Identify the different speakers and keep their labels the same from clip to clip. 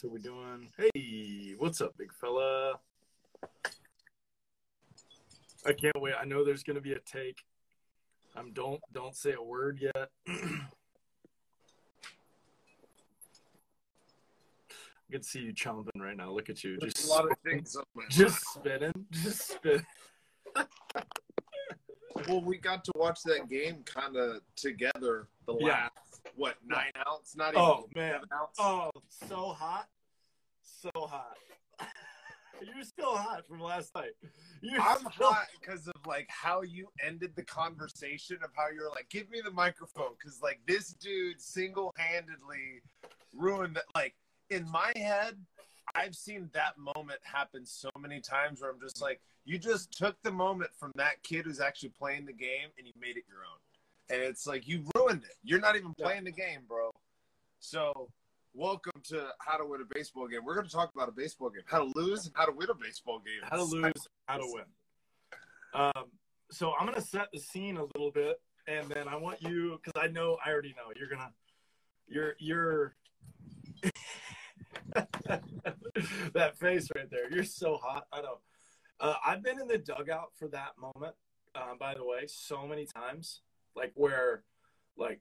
Speaker 1: So we doing? Hey, what's up, big fella? I can't wait. I know there's gonna be a take. Um, don't don't say a word yet. I can see you chomping right now. Look at you, just
Speaker 2: a lot of things.
Speaker 1: just spitting, just spitting.
Speaker 2: Well, we got to watch that game kind of together. The
Speaker 1: Yeah.
Speaker 2: last what nine outs? Not oh, even
Speaker 1: Oh man, oh so hot, so hot. You're still hot from last night. You're
Speaker 2: I'm
Speaker 1: still-
Speaker 2: hot because of like how you ended the conversation of how you're like, give me the microphone because like this dude single handedly ruined that. Like in my head, I've seen that moment happen so many times where I'm just like, you just took the moment from that kid who's actually playing the game and you made it your own, and it's like you ruined it. You're not even playing the game, bro. So. Welcome to how to win a baseball game. We're going to talk about a baseball game, how to lose and how to win a baseball game.
Speaker 1: how to lose, how to win. Um, so I'm gonna set the scene a little bit, and then I want you because I know I already know you're gonna, you're you're that face right there. You're so hot. I know. Uh, I've been in the dugout for that moment. Uh, by the way, so many times, like where, like,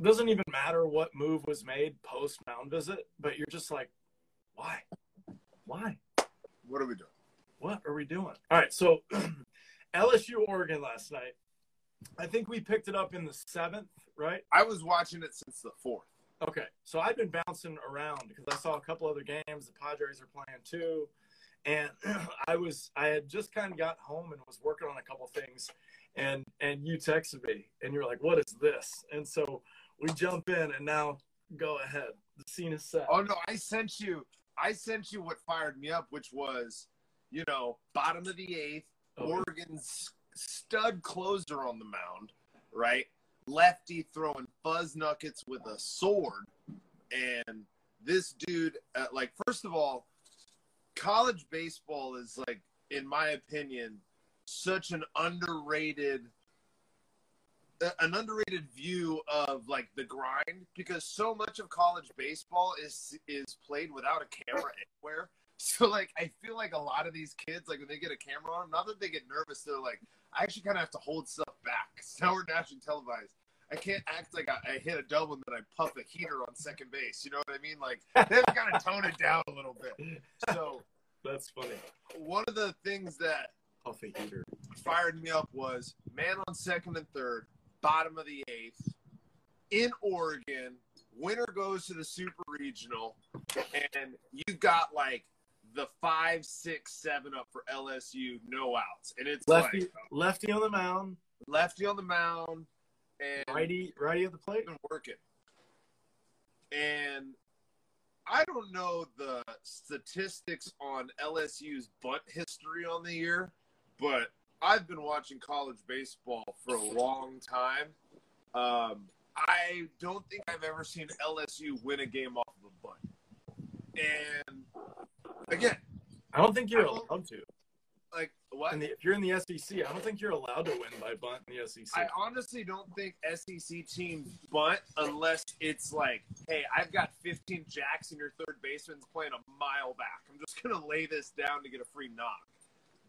Speaker 1: doesn't even matter what move was made post mound visit, but you're just like, why, why?
Speaker 2: What are we doing?
Speaker 1: what are we doing? All right, so LSU Oregon last night. I think we picked it up in the seventh, right?
Speaker 2: I was watching it since the fourth.
Speaker 1: Okay, so I've been bouncing around because I saw a couple other games. The Padres are playing too, and I was I had just kind of got home and was working on a couple things, and and you texted me and you're like, "What is this?" And so we jump in and now go ahead. The scene is set.
Speaker 2: Oh no, I sent you. I sent you what fired me up, which was, you know, bottom of the eighth,
Speaker 1: Oh,
Speaker 2: Oregon's stud closer on the mound, right? Lefty throwing fuzz nuggets with a sword, and this dude, uh, like, first of all, college baseball is like, in my opinion, such an underrated an underrated view of like the grind because so much of college baseball is is played without a camera anywhere. So like I feel like a lot of these kids like when they get a camera on them, not that they get nervous, they're like I actually kind of have to hold stuff back. So we're nationally televised. I can't act like I, I hit a double and then I puff a heater on second base. You know what I mean? Like they have got to tone it down a little bit. So
Speaker 1: That's funny.
Speaker 2: one of the things that
Speaker 1: Off a heater.
Speaker 2: fired me up was man on second and third, bottom of the eighth, in Oregon. Winner goes to the super regional, and you got like the five, six, seven up for LSU, no outs, and it's
Speaker 1: Lefty,
Speaker 2: like
Speaker 1: lefty on the mound,
Speaker 2: lefty on the mound and
Speaker 1: righty, righty at the plate.
Speaker 2: been working. And I don't know the statistics on LSU's bunt history on the year, but I've been watching college baseball for a long time. Um, I don't think I've ever seen LSU win a game off of a bunt. And again,
Speaker 1: I don't think you're allowed to.
Speaker 2: What?
Speaker 1: The, if you're in the SEC, I don't think you're allowed to win by bunt in the SEC.
Speaker 2: I honestly don't think SEC teams bunt unless it's like, hey, I've got 15 jacks and your third baseman's playing a mile back. I'm just gonna lay this down to get a free knock.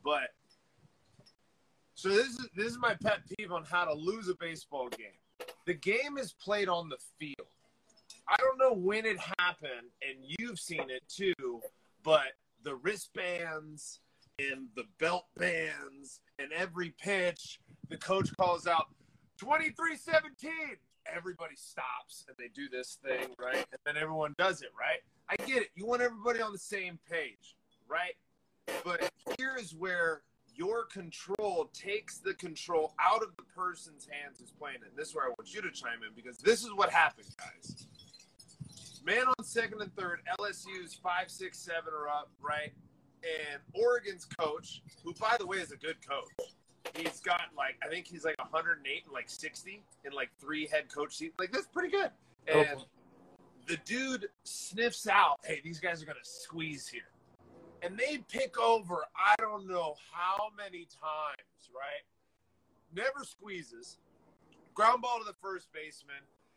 Speaker 2: But so this is this is my pet peeve on how to lose a baseball game. The game is played on the field. I don't know when it happened, and you've seen it too, but the wristbands and the belt bands and every pitch, the coach calls out 23 17. Everybody stops and they do this thing, right? And then everyone does it, right? I get it. You want everybody on the same page, right? But here's where your control takes the control out of the person's hands who's playing it. And this is where I want you to chime in because this is what happened, guys. Man on second and third, LSU's five, six, seven are up, right? And Oregon's coach, who by the way is a good coach, he's got like I think he's like 108 and like 60 in like three head coach seats. Like that's pretty good. Oh, and
Speaker 1: Oh.
Speaker 2: the dude sniffs out, hey, these guys are gonna squeeze here. And they pick over, I don't know how many times, right? Never squeezes. Ground ball to the first baseman.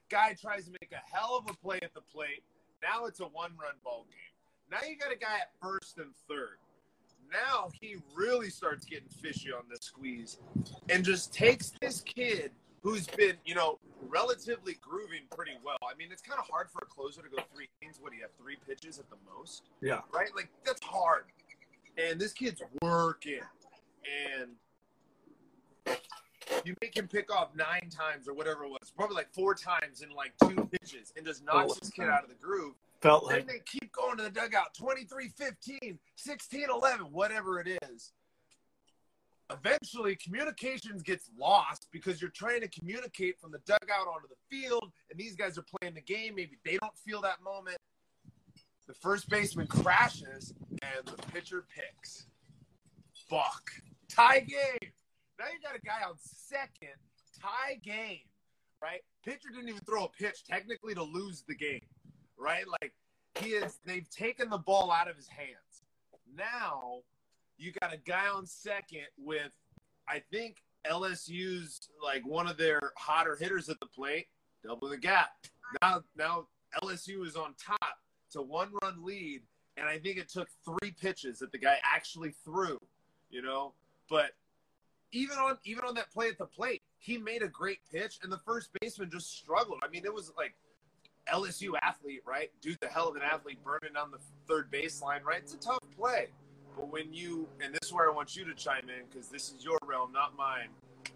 Speaker 2: Guy tries to make a hell of a play at the plate. Now it's a one run ball game. Now you got a guy at first and third. Now he really starts getting fishy on the squeeze and just takes this kid who's been, you know, relatively grooving pretty well. I mean, it's kind of hard for a closer to go three innings. What do you have? Three pitches at the most?
Speaker 1: Yeah.
Speaker 2: Right? Like, that's hard. And this kid's working. And you make him pick off nine times or whatever it was, probably like four times in like two pitches, and just knocks
Speaker 1: Oh,
Speaker 2: this kid out of the groove.
Speaker 1: Felt like
Speaker 2: they keep going to the dugout 23 15, 16 11, whatever it is. Eventually, communications gets lost because you're trying to communicate from the dugout onto the field, and these guys are playing the game. Maybe they don't feel that moment. The first baseman crashes, and the pitcher picks. Fuck. Tie game. Now you got a guy on second, tie game, right? Pitcher didn't even throw a pitch technically to lose the game, right? Like he is, they've taken the ball out of his hands. Now you got a guy on second with, I think LSU's like one of their hotter hitters at the plate, double the gap. Now, now LSU is on top to one run lead, and I think it took three pitches that the guy actually threw, you know. But even on even on that play at the plate, he made a great pitch, and the first baseman just struggled. I mean, it was like LSU athlete, right? Dude, the hell of an athlete burning down the third baseline, right? It's a tough play. But when you, and this is where I want you to chime in because this is your realm, not mine.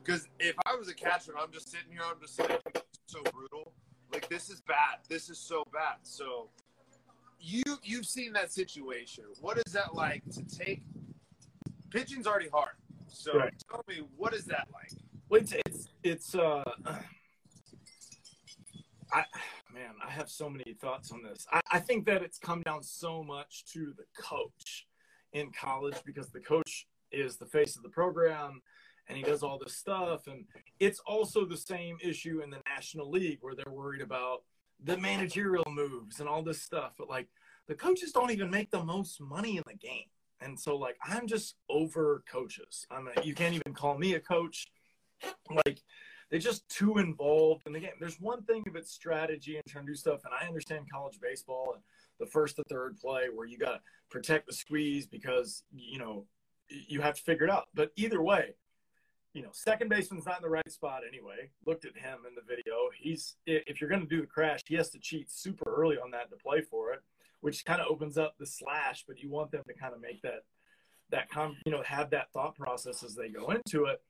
Speaker 2: Because if I was a catcher and I'm just sitting here, I'm just like, so brutal. Like this is bad. This is so bad. So you you've seen that situation. What is that like to take? Pitching's already hard. So
Speaker 1: Right.
Speaker 2: tell me, what is that like?
Speaker 1: Well, it's it's it's uh I man, I have so many thoughts on this. I, I think that it's come down so much to the coach in college because the coach is the face of the program and he does all this stuff. And it's also the same issue in the national league where they're worried about the managerial moves and all this stuff. But like the coaches don't even make the most money in the game. And so like i'm just over coaches. I'm a, you can't even call me a coach. Like they're just too involved in the game. There's one thing if it's strategy and trying to do stuff, and I understand college baseball and the first to third play where you got to protect the squeeze because you know you have to figure it out. But either way, you know, second baseman's not in the right spot anyway. Looked at him in the video. He's if you're going to do the crash, he has to cheat super early on that to play for it, which kind of opens up the slash. But you want them to kind of make that that com you know have that thought process as they go into it,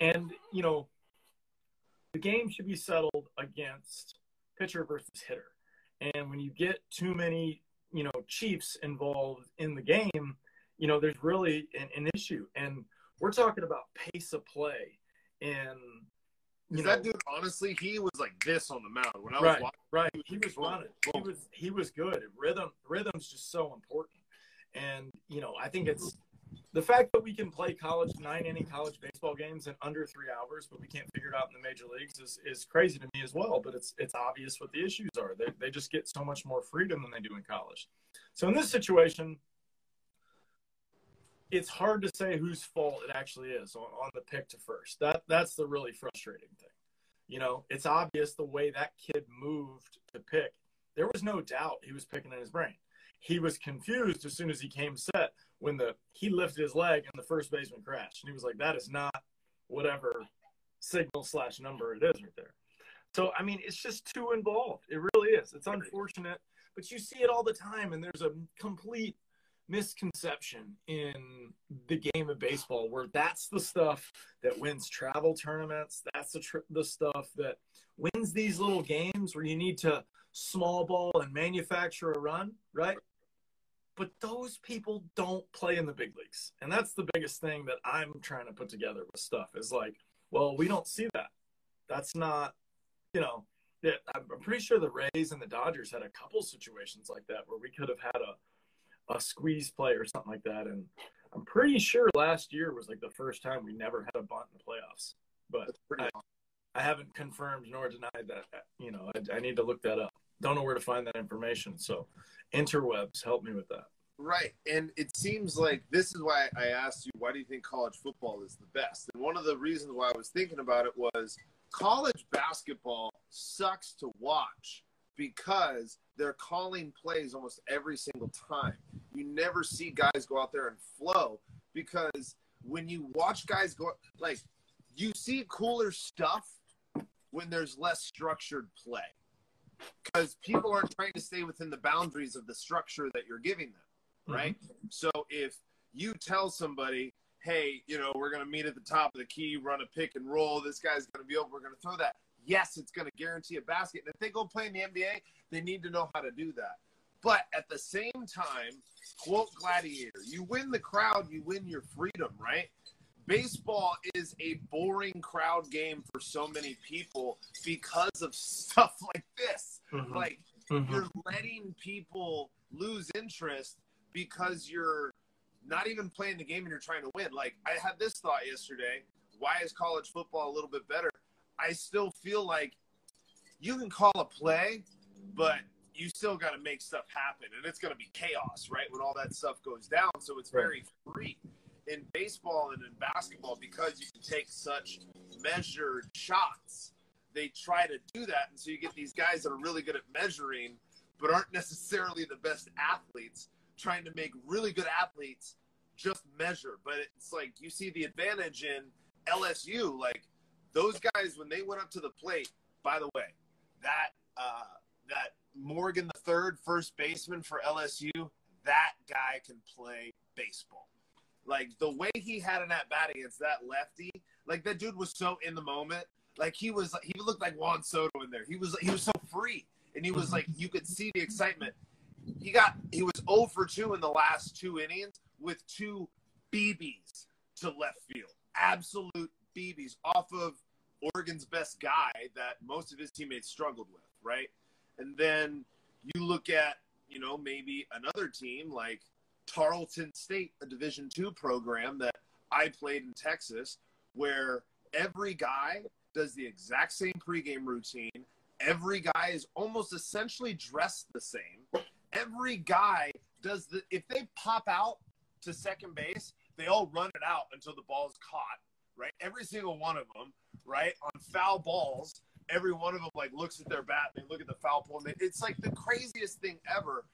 Speaker 1: and you know the game should be settled against pitcher versus hitter. And when you get too many, you know, chiefs involved in the game, you know, there's really an, an issue. And we're talking about pace of play. And, you know,
Speaker 2: that dude, honestly, he was like this on the mound when I was
Speaker 1: right,
Speaker 2: watching.
Speaker 1: right. He was
Speaker 2: Boom,
Speaker 1: running. He was he was good. Rhythm rhythm's just so important. And you know, I think it's mm-hmm. The fact that we can play college nine inning college baseball games in under three hours, but we can't figure it out in the major leagues is, is crazy to me as well. But it's it's obvious what the issues are. They they just get so much more freedom than they do in college. So in this situation, it's hard to say whose fault it actually is on, on the pick to first. That that's the really frustrating thing. You know, it's obvious the way that kid moved to pick. There was no doubt he was picking in his brain. He was confused as soon as he came set when the he lifted his leg and the first baseman crashed. And he was like, that is not whatever signal slash number it is right there. So I mean, it's just too involved. It really is. It's unfortunate, but you see it all the time, and there's a complete misconception in the game of baseball where that's the stuff that wins travel tournaments. That's the tr- the stuff that wins these little games where you need to small ball and manufacture a run, right? But those people don't play in the big leagues, and that's the biggest thing that I'm trying to put together with stuff. Is like, well, we don't see that. That's not, you know. I'm pretty sure the Rays and the Dodgers had a couple situations like that where we could have had a a squeeze play or something like that. And I'm pretty sure last year was like the first time we never had a bunt in the playoffs. But I, I haven't confirmed nor denied that. You know, I, I need to look that up. Don't know where to find that information. So interwebs help me with that.
Speaker 2: Right. And it seems like this is why I asked you, why do you think college football is the best? And one of the reasons why I was thinking about it was college basketball sucks to watch because they're calling plays almost every single time. You never see guys go out there and flow because when you watch guys go like you see cooler stuff when there's less structured play because people aren't trying to stay within the boundaries of the structure that you're giving them right? Mm-hmm. so if you tell somebody hey you know we're going to meet at the top of the key run a pick and roll this guy's going to be over we're going to throw that yes it's going to guarantee a basket. And if they go play in the nba they need to know how to do that. But at the same time quote gladiator you win the crowd you win your freedom right baseball is a boring crowd game for so many people because of stuff like this. Mm-hmm. Like mm-hmm. you're letting people lose interest because you're not even playing the game and you're trying to win. Like I had this thought yesterday. Why is college football a little bit better? I still feel like you can call a play, but you still got to make stuff happen and it's going to be chaos, right? When all that stuff goes down. So it's very free in baseball and in basketball because you can take such measured shots. They try to do that, and so you get these guys that are really good at measuring, but aren't necessarily the best athletes. Trying to make really good athletes just measure, but it's like you see the advantage in LSU. Like those guys when they went up to the plate. By the way, that uh, that Morgan the third, first baseman for LSU, that guy can play baseball. Like the way he had an at bat against that lefty, like that dude was so in the moment. Like he was, he looked like Juan Soto in there. He was, he was so free, and he was like, you could see the excitement. He got, he was 0 for 2 in the last two innings with two BBs to left field, absolute BBs off of Oregon's best guy that most of his teammates struggled with, right? And then you look at, you know, maybe another team like Tarleton State, a Division two program that I played in Texas, where every guy does the exact same pregame routine. Every guy is almost essentially dressed the same. Every guy does the if they pop out to second base, they all run it out until the ball is caught. Right, every single one of them. Right on foul balls, every one of them like looks at their bat and they look at the foul pole. And they, it's like the craziest thing ever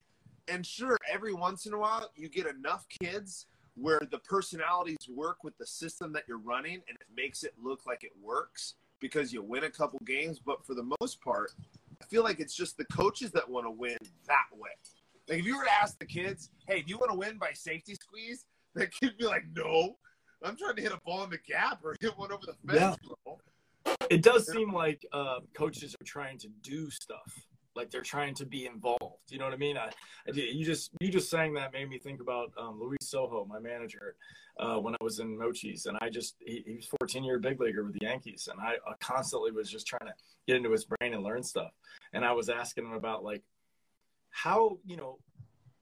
Speaker 2: and sure, every once in a while you get enough kids where the personalities work with the system that you're running and it makes it look like it works because you win a couple games. But for the most part, I feel like it's just the coaches that want to win that way. Like if you were to ask the kids, hey, do you want to win by safety squeeze? That kid be like, no, I'm trying to hit a ball in the gap or hit one over the fence.
Speaker 1: Yeah. It does seem like uh, coaches are trying to do stuff like they're trying to be involved. You know what I mean? I, I you just you just saying that made me think about um, Luis Sojo, my manager, uh, when I was in Mochis, and I just he, he was 14 year big leaguer with the Yankees, and I, I constantly was just trying to get into his brain and learn stuff, and I was asking him about like how you know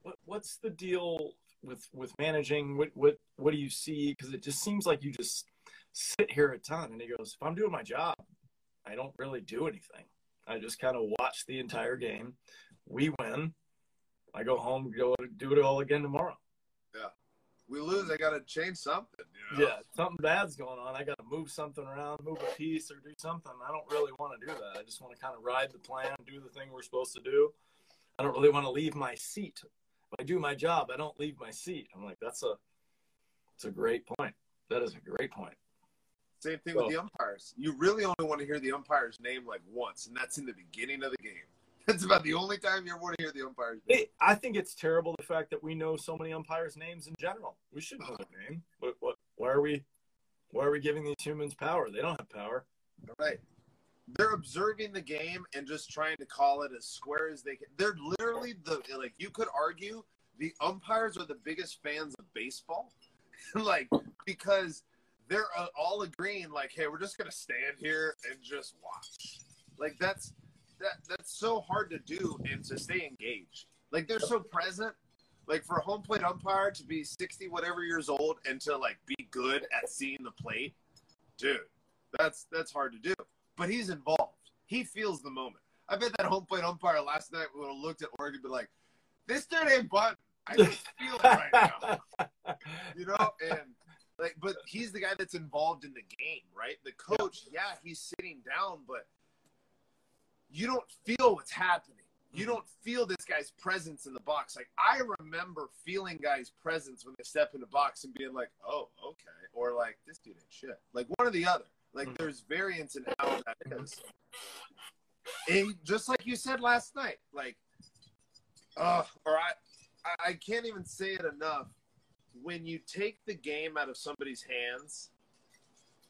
Speaker 1: what what's the deal with with managing what what what do you see because it just seems like you just sit here a ton and he goes if i'm doing my job i don't really do anything I just kind of watch the entire game. We win. I go home, go do it all again tomorrow.
Speaker 2: Yeah. We lose, I got to change something. You know?
Speaker 1: Yeah, something bad's going on. I got to move something around, move a piece, or do something. I don't really want to do that. I just want to kind of ride the plan, do the thing we're supposed to do. I don't really want to leave my seat. If I do my job, I don't leave my seat. I'm like, that's a, that's a great point. That is a great point.
Speaker 2: Same thing with the umpires. You really only want to hear the umpire's name like once, and that's in the beginning of the game. That's about the only time you ever want to hear the umpire's name.
Speaker 1: It, I think it's terrible the fact that we know so many umpires' names in general. We should know their name. What, what, why are we why are we giving these humans power? They don't have power.
Speaker 2: All right. They're observing the game and just trying to call it as square as they can. They're literally the like you could argue the umpires are the biggest fans of baseball. like because they're uh, all agreeing like, hey, we're just gonna stand here and just watch. Like that's that that's so hard to do and to stay engaged. Like they're so present. Like for a home plate umpire to be sixty whatever years old and to like be good at seeing the plate, dude, that's that's hard to do. But he's involved. He feels the moment. I bet that home plate umpire last night would have looked at Oregon and be like, "This dude ain't button. I just feel it right now." you know, and like, but he's the guy that's involved in the game, right? The coach, yeah, yeah he's sitting down, but you don't feel what's happening. you don't feel this guy's presence in the box. Like I remember feeling guys' presence when they step in the box and being like, "Oh, okay," or like, "This dude ain't shit." Like one or the other. Like
Speaker 1: Mhm.
Speaker 2: there's variance in how that is. And just like you said last night, like, uh, or I- I can't even say it enough. When you take the game out of somebody's hands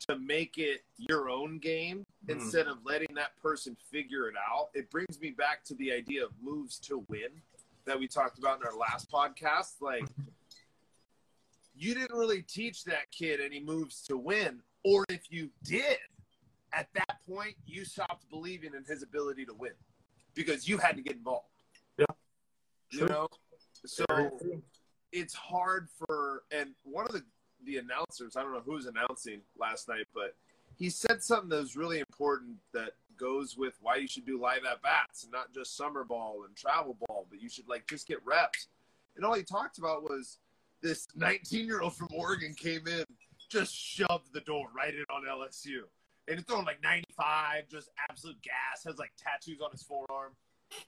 Speaker 2: to make it your own game
Speaker 1: Mhm.
Speaker 2: instead of letting that person figure it out, it brings me back to the idea of moves to win that we talked about in our last podcast. Like, you didn't really teach that kid any moves to win, or if you did, at that point, you stopped believing in his ability to win because you had to get involved.
Speaker 1: Yeah.
Speaker 2: You know? So. It's hard for and one of the the announcers, I don't know who was announcing last night, but he said something that was really important that goes with why you should do live at bats and not just summer ball and travel ball, but you should like just get reps. And all he talked about was this 19 year old from Oregon came in, just shoved the door right in on LSU. And he's throwing like 95, just absolute gas, has like tattoos on his forearm.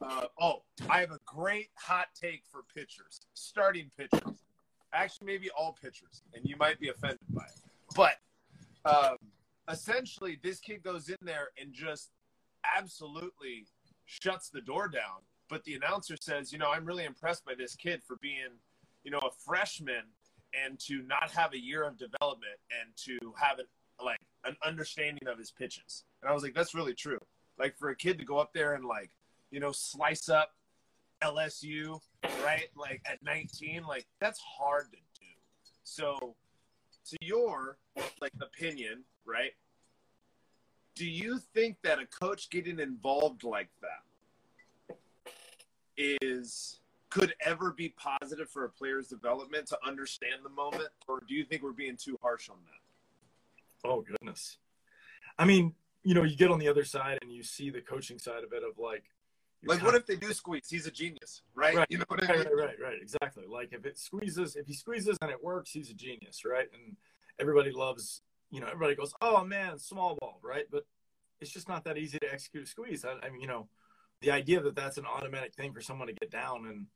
Speaker 2: Uh, oh, I have a great hot take for pitchers, starting pitchers. Actually, maybe all pitchers, and you might be offended by it. But um, essentially, this kid goes in there and just absolutely shuts the door down. But the announcer says, you know, I'm really impressed by this kid for being, you know, a freshman and to not have a year of development and to have an, like an understanding of his pitches. And I was like, that's really true. Like for a kid to go up there and like, you know, slice up LSU, right? Like at 19, like that's hard to do. So, to your like opinion, right? Do you think that a coach getting involved like that is could ever be positive for a player's development to understand the moment, or do you think we're being too harsh on that?
Speaker 1: Oh goodness. I mean, you know, you get on the other side and you see the coaching side of it of like
Speaker 2: Like, what if they do squeeze? He's a genius, right?
Speaker 1: Right.
Speaker 2: You know what I
Speaker 1: right,
Speaker 2: mean?
Speaker 1: right, right, right, exactly. Like if it squeezes, if he squeezes and it works, he's a genius, right? And everybody loves, you know, everybody goes, "Oh man, small ball," right? But it's just not that easy to execute a squeeze. I, I mean, you know, the idea that that's an automatic thing for someone to get down and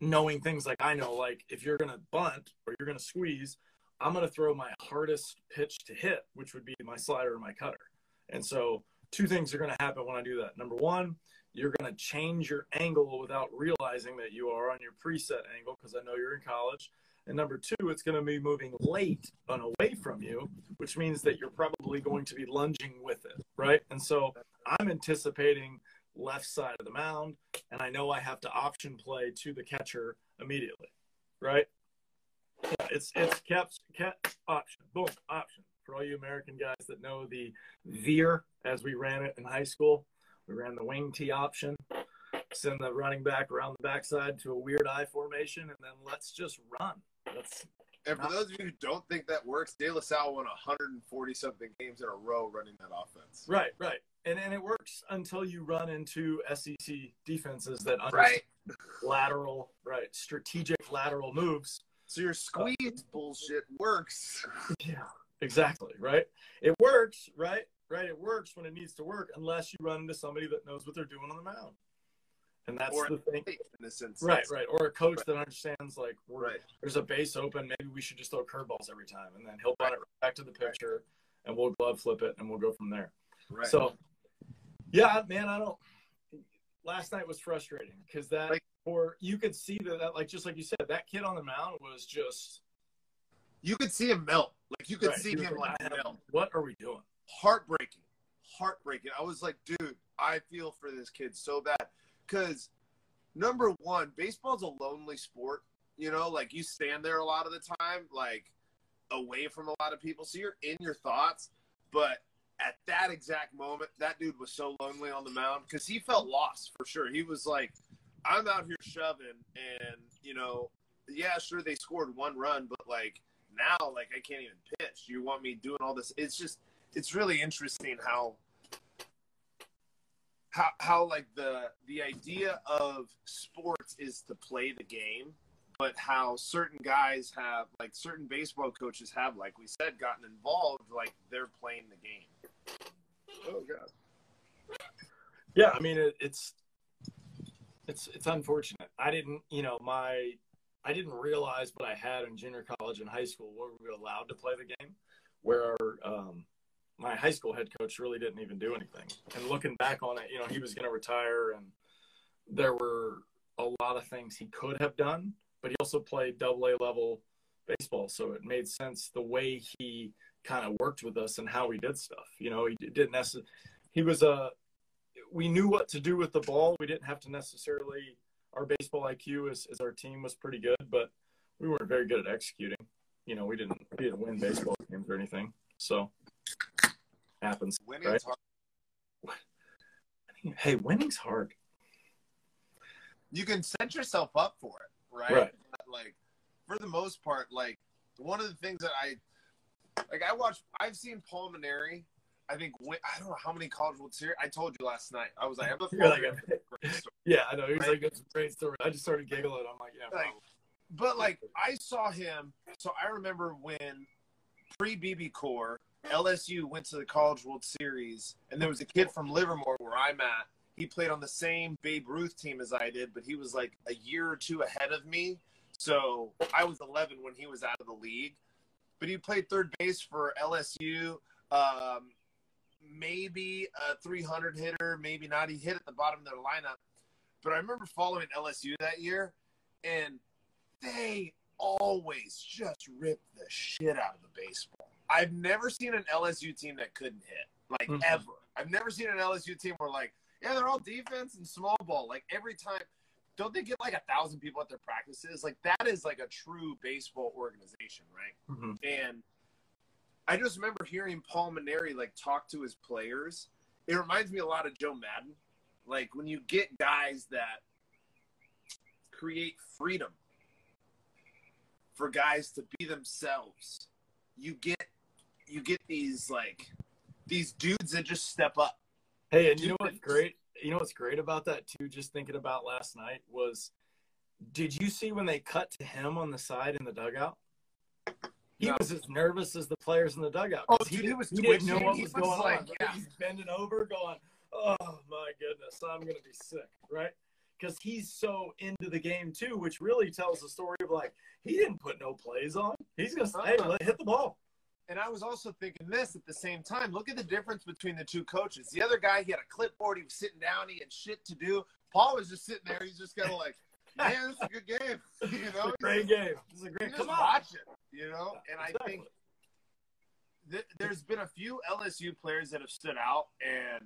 Speaker 1: knowing things like I know, like if you're gonna bunt or you're gonna squeeze, I'm gonna throw my hardest pitch to hit, which would be my slider or my cutter. And so, two things are gonna happen when I do that. Number one, you're going to change your angle without realizing that you are on your preset angle because I know you're in college. And number two, it's going to be moving late and away from you, which means that you're probably going to be lunging with it, right? And so I'm anticipating left side of the mound, and I know I have to option play to the catcher immediately, right? Yeah, it's it's kept kept option, boom, option for all you American guys that know the veer as we ran it in high school. We ran the wing T option, send the running back around the backside to a weird eye formation, and then let's just run. That's
Speaker 2: And for those of you who don't think that works, De La Salle won 140 something games in a row running that offense.
Speaker 1: right, right, and and it works until you run into SEC defenses that understand
Speaker 2: Right.
Speaker 1: lateral, right, strategic lateral moves.
Speaker 2: So your squeeze bullshit works.
Speaker 1: Yeah, exactly, right. It works, right, right. It works when it needs to work, unless you run into somebody that knows what they're doing on the mound, and that's
Speaker 2: Or
Speaker 1: the thing.
Speaker 2: in this instance.
Speaker 1: Right, right. Or a coach that understands like we're,
Speaker 2: Right.
Speaker 1: there's a base open, maybe we should just throw curveballs every time, and then he'll bunt it right back to the pitcher, and we'll glove flip it, and we'll go from there.
Speaker 2: Right.
Speaker 1: So, yeah, man, I don't. Last night was frustrating because that,
Speaker 2: Like-
Speaker 1: or you could see that, that, like just like you said, that kid on the mound was just
Speaker 2: you could see him melt. Like you could
Speaker 1: right,
Speaker 2: see him like melt.
Speaker 1: What are we doing?
Speaker 2: Heartbreaking. Heartbreaking. I was like, dude, I feel for this kid so bad. Cause number one, baseball's a lonely sport. You know, like you stand there a lot of the time, like away from a lot of people. So you're in your thoughts. But at that exact moment, that dude was so lonely on the mound because he felt lost for sure. He was like, I'm out here shoving, and, you know, yeah, sure, they scored one run, but like now, like I can't even pitch. You want me doing all this? It's just, it's really interesting how how how like the the idea of sports is to play the game but how certain guys have like certain baseball coaches have like we said gotten involved like they're playing the game oh god
Speaker 1: Yeah, I mean it, it's it's it's unfortunate. I didn't, you know, my I didn't realize what I had in junior college and high school where we were allowed to play the game, where our um, my high school head coach really didn't even do anything. And looking back on it, you know, he was going to retire, and there were a lot of things he could have done, but he also played double A level baseball, so it made sense the way he kind of worked with us and how he did stuff. You know, he didn't necessarily. He was a. We knew what to do with the ball. We didn't have to necessarily. Our baseball IQ as, as our team was pretty good, but we weren't very good at executing. You know, we didn't we didn't win baseball games or anything. So happens.
Speaker 2: Winning's
Speaker 1: right?
Speaker 2: hard.
Speaker 1: Hey, winning's hard.
Speaker 2: You can set yourself up for it, right?
Speaker 1: Right.
Speaker 2: Like, for the most part, like one of the things that I like, I watched. I've seen Paul Mainieri. I think win, I don't know how many college World Series. I told you last night. I was like, I'm a
Speaker 1: like a- Yeah, I know. He's
Speaker 2: Right.
Speaker 1: like, it's a great story. I just started giggling. I'm like, yeah,
Speaker 2: Like. But like I saw him, so I remember when pre BBCOR LSU went to the College World Series, and there was a kid from Livermore where I'm at. He played on the same Babe Ruth team as I did, but he was like a year or two ahead of me. So I was 11 when he was out of the league. But he played third base for LSU. Um, maybe a 300 hitter, maybe not. He hit at the bottom of their lineup. But I remember following LSU that year, and they always just ripped the shit out of the baseball. I've never seen an LSU team that couldn't hit, like
Speaker 1: Mhm.
Speaker 2: ever. I've never seen an LSU team where like, yeah, they're all defense and small ball. Like every time, don't they get like a thousand people at their practices? Like that is like a true baseball organization, right?
Speaker 1: Mhm.
Speaker 2: And I just remember hearing Paul Mainieri like talk to his players. It reminds me a lot of Joe Maddon. Like when you get guys that create freedom for guys to be themselves, you get you get these like these dudes that just step up.
Speaker 1: Hey, and you know what's great? You know what's great about that too? Just thinking about last night was, did you see when they cut to him on the side in the dugout? He
Speaker 2: No.
Speaker 1: was as nervous as the players in the dugout.
Speaker 2: Oh, dude, he was
Speaker 1: he didn't know what
Speaker 2: He
Speaker 1: was
Speaker 2: was
Speaker 1: going
Speaker 2: like,
Speaker 1: on. right?
Speaker 2: yeah.
Speaker 1: He's bending over, going, "Oh my goodness, I'm gonna be sick," right? Because he's so into the game too, which really tells the story of like he didn't put no plays on. He's gonna hey,
Speaker 2: Uh-uh.
Speaker 1: let, hit the ball.
Speaker 2: And I was also thinking this at the same time. Look at the difference between the two coaches. The other guy, he had a clipboard. He was sitting down. He had shit to do. Paul was just sitting there. He's just kind of like, man, this is a good game. You
Speaker 1: It's
Speaker 2: know,
Speaker 1: a great game. It's a great.
Speaker 2: just
Speaker 1: Come on.
Speaker 2: watch it. You know, and I think th- there's been a few LSU players that have stood out, and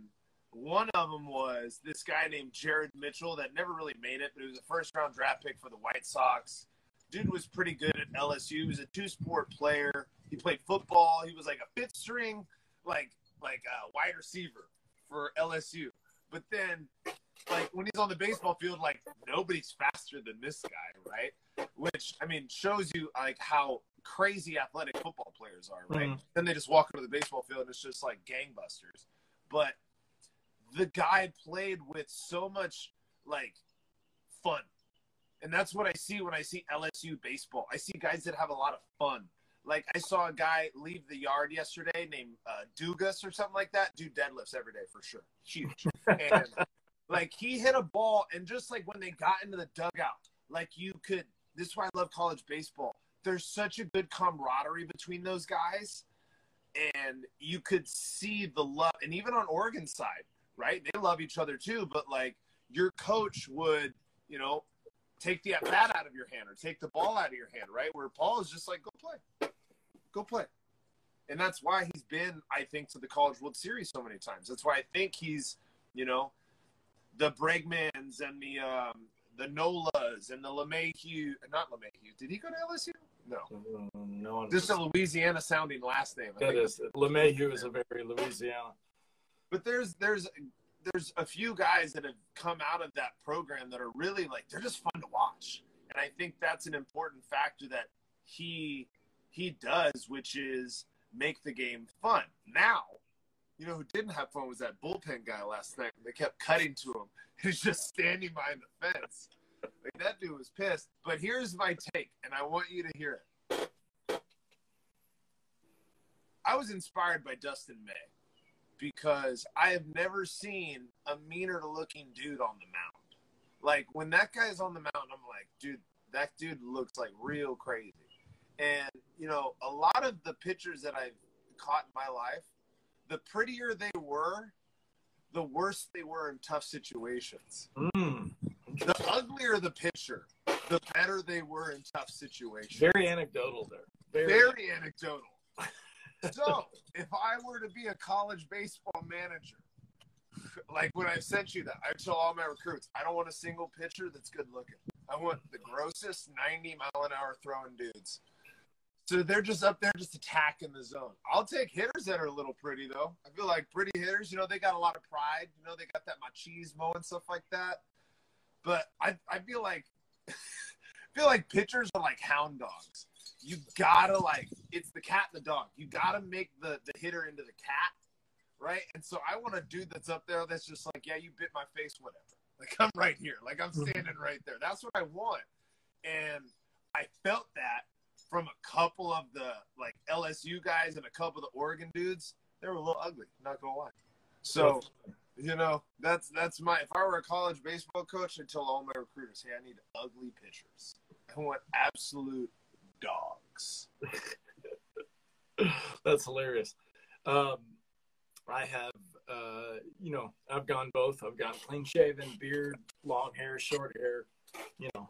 Speaker 2: one of them was this guy named Jared Mitchell that never really made it, but he was a first round draft pick for the White Sox. Dude was pretty good at LSU. He was a two sport player. He played football. He was like a fifth string, like like a wide receiver for LSU. But then, like when he's on the baseball field, like nobody's faster than this guy, right? Which I mean shows you like how crazy athletic football players are, right?
Speaker 1: Mhm.
Speaker 2: Then they just walk into the baseball field and it's just like gangbusters. But the guy played with so much like fun. And that's what I see when I see LSU baseball. I see guys that have a lot of fun. Like I saw a guy leave the yard yesterday named uh, Dugas or something like that. Do deadlifts every day for sure. Huge. And like he hit a ball and just like when they got into the dugout, like you could this is why I love college baseball. There's such a good camaraderie between those guys. And you could see the love and even on Oregon side, right? They love each other too, but like your coach would, you know, take the bat out of your hand or take the ball out of your hand, right? Where Paul is just like, go play, go play. And that's why he's been, I think, to the College World Series so many times. That's why I think he's, you know, the Bregmans and the um, the Nolas and the LeMahieu. Not LeMahieu. Did he go to LSU? No.
Speaker 1: Mm, No.
Speaker 2: Just a Louisiana sounding last name. I
Speaker 1: that is LeMahieu is a very Louisiana.
Speaker 2: But there's there's there's a few guys that have come out of that program that are really like they're just fun to watch, and I think that's an important factor that he he does, which is make the game fun. Now, you know who didn't have fun was that bullpen guy last night. They kept cutting to him. He's just standing behind the fence. Like that dude was pissed. But here's my take, and I want you to hear it. I was inspired by Dustin May because I have never seen a meaner looking dude on the mound. Like when that guy's on the mound, I'm like, dude, that dude looks like real crazy. And you know, a lot of the pitchers that I've caught in my life, the prettier they were, the worse they were in tough situations.
Speaker 1: Mm.
Speaker 2: The uglier the pitcher, the better they were in tough situations.
Speaker 1: Very anecdotal there. Very,
Speaker 2: Very anecdotal. so, if I were to be a college baseball manager, like when I sent you that, I tell all my recruits, I don't want a single pitcher that's good looking. I want the grossest 90 mile an hour throwing dudes. So they're just up there just attacking the zone. I'll take hitters that are a little pretty though. I feel like pretty hitters, you know, they got a lot of pride. You know, they got that machismo and stuff like that. But I I feel like I feel like pitchers are like hound dogs. You gotta like it's the cat and the dog. You gotta make the the hitter into the cat, right? And so I want a dude that's up there that's just like, yeah, you bit my face, whatever. Like I'm right here, like I'm mm-hmm. standing right there. That's what I want, and I felt that from a couple of the like LSU guys and a couple of the Oregon dudes. They were a little ugly, not gonna lie. So you know, that's that's my. If I were a college baseball coach, I'd tell all my recruiters, "Hey, I need ugly pitchers. I want absolute dogs."
Speaker 1: That's hilarious. Um, I have, uh, you know, I've gone both. I've gone clean shaven, beard, long hair, short hair. You know,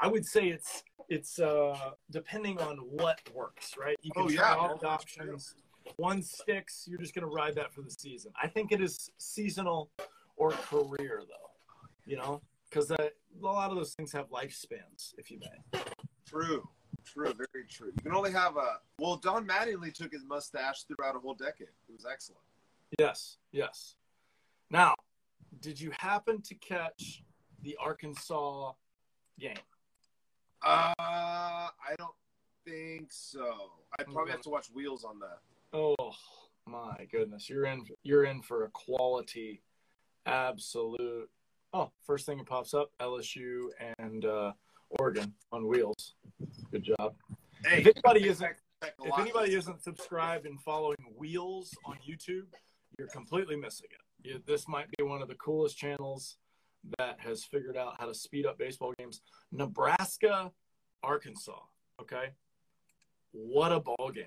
Speaker 1: I would say it's it's uh, depending on what works, right? You can
Speaker 2: Oh,
Speaker 1: try
Speaker 2: yeah.
Speaker 1: all the options. One sticks, you're just going to ride that for the season. I think it is seasonal or career, though. You know, because a lot of those things have lifespans, if you may.
Speaker 2: True, true, very true. You can only have a. Well, Don Mattingly took his mustache throughout a whole decade. It was excellent.
Speaker 1: Yes, yes. Now, did you happen to catch the Arkansas game?
Speaker 2: Uh, I don't think so. I probably have to watch Wheels on that.
Speaker 1: Oh my goodness, you're in. You're in for a quality, absolute. Oh, first thing that pops up: LSU and uh, Oregon on wheels. Good job.
Speaker 2: Hey,
Speaker 1: If anybody isn't, if anybody isn't subscribed and following Wheels on YouTube, you're completely missing it. You- This might be one of the coolest channels that has figured out how to speed up baseball games. Nebraska, Arkansas. Okay, what a ball game!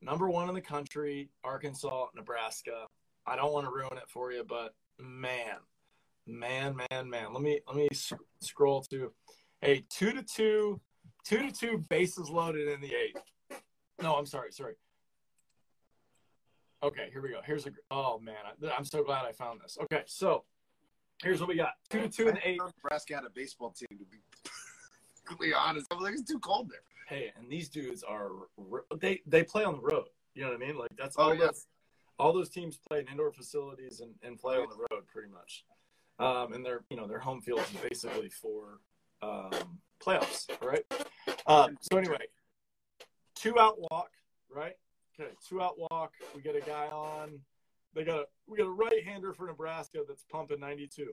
Speaker 1: Number one in the country, Arkansas, Nebraska. I don't want to ruin it for you, but man, man, man, man. Let me let me sc- scroll to, hey, two to two, two to two, bases loaded in the eighth. No, I'm sorry, sorry. Okay, here we go. Here's a. Oh man, I, I'm so glad I found this. Okay, so here's what we got: two to two
Speaker 2: I didn't Nebraska had a baseball team. To be completely honest, I was like, it's too cold there.
Speaker 1: Hey, and these dudes are they they play on the road. You know what I mean? Like that's
Speaker 2: Oh,
Speaker 1: all those all those teams play in indoor facilities and, and play on the road pretty much. Um, and their you know their home field is basically for um, playoffs, right? Um, so anyway, two out walk, right? Okay, two out walk. We get a guy on. They got a we got a right hander for Nebraska that's pumping 92.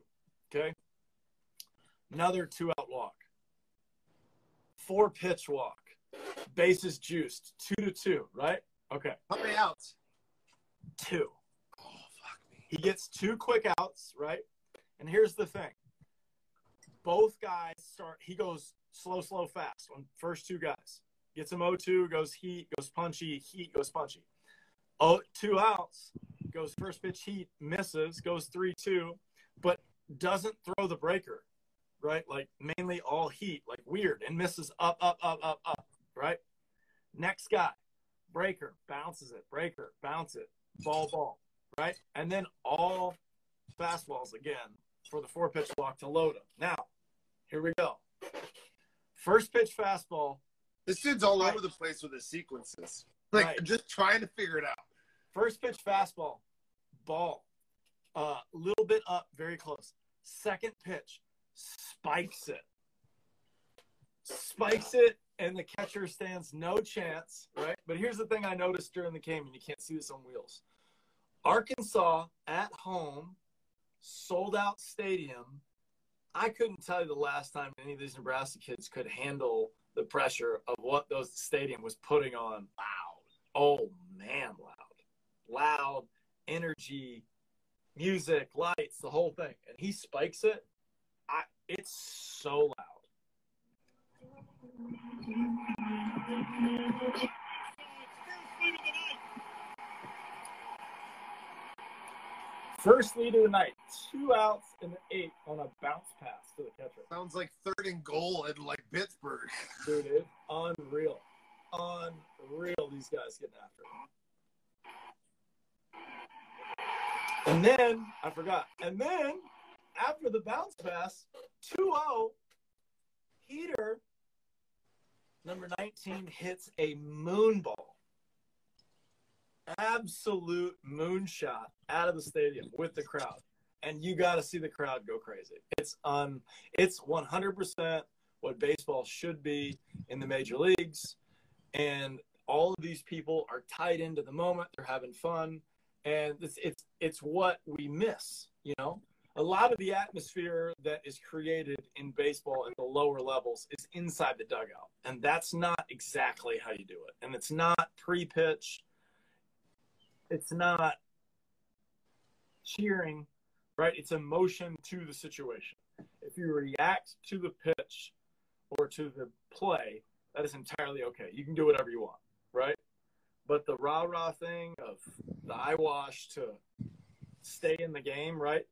Speaker 1: Okay, another two out walk. Four pitch walk. Bases juiced. Two to two, right? Okay,
Speaker 2: How many outs?
Speaker 1: two.
Speaker 2: Oh fuck me.
Speaker 1: He gets two quick outs, right? And here's the thing. Both guys start he goes slow, slow, fast on first two guys. Gets him 0-2, goes heat, goes punchy, heat, goes punchy. Oh, two outs, goes first pitch heat, misses, goes 3-2, but doesn't throw the breaker, right? Like mainly all heat, like weird, and misses up, up, up, up, up, right? Next guy, breaker, bounces it, breaker, bounce it, ball, ball, right? And then all fastballs again for the four pitch walk to load him. Now, here we go. First pitch fastball,
Speaker 2: This dude's all
Speaker 1: Right.
Speaker 2: over the place with his sequences. Like
Speaker 1: Right.
Speaker 2: just trying to figure it out.
Speaker 1: First pitch fastball, ball, a uh, little bit up, very close. Second pitch, spikes it. Spikes it, and the catcher stands no chance, right? But here's the thing I noticed during the game, and you can't see this on wheels. Arkansas at home, sold out stadium. I couldn't tell you the last time any of these Nebraska kids could handle the pressure of what those stadium was putting on. Wow. Oh man. Loud, energy, music, lights, the whole thing. And he spikes it. I it's so loud. First lead of the night, two outs and an eight on a bounce pass to the catcher.
Speaker 2: Sounds like third and goal in like Pittsburgh.
Speaker 1: Dude, it's unreal. Unreal, these guys getting after it. And then, I forgot. And then, after the bounce pass, 2 0, Heater, number 19, hits a moon ball. Absolute moonshot out of the stadium with the crowd. And you got to see the crowd go crazy. It's un, it's 100% what baseball should be in the major leagues. And all of these people are tied into the moment. They're having fun. And it's, it's, it's what we miss, you know? A lot of the atmosphere that is created in baseball at the lower levels is inside the dugout. And that's not exactly how you do it. And it's not pre pitch, it's not cheering, right? It's emotion to the situation. If you react to the pitch or to the play, that is entirely okay. You can do whatever you want, right? But the rah rah thing of the eyewash to stay in the game, right?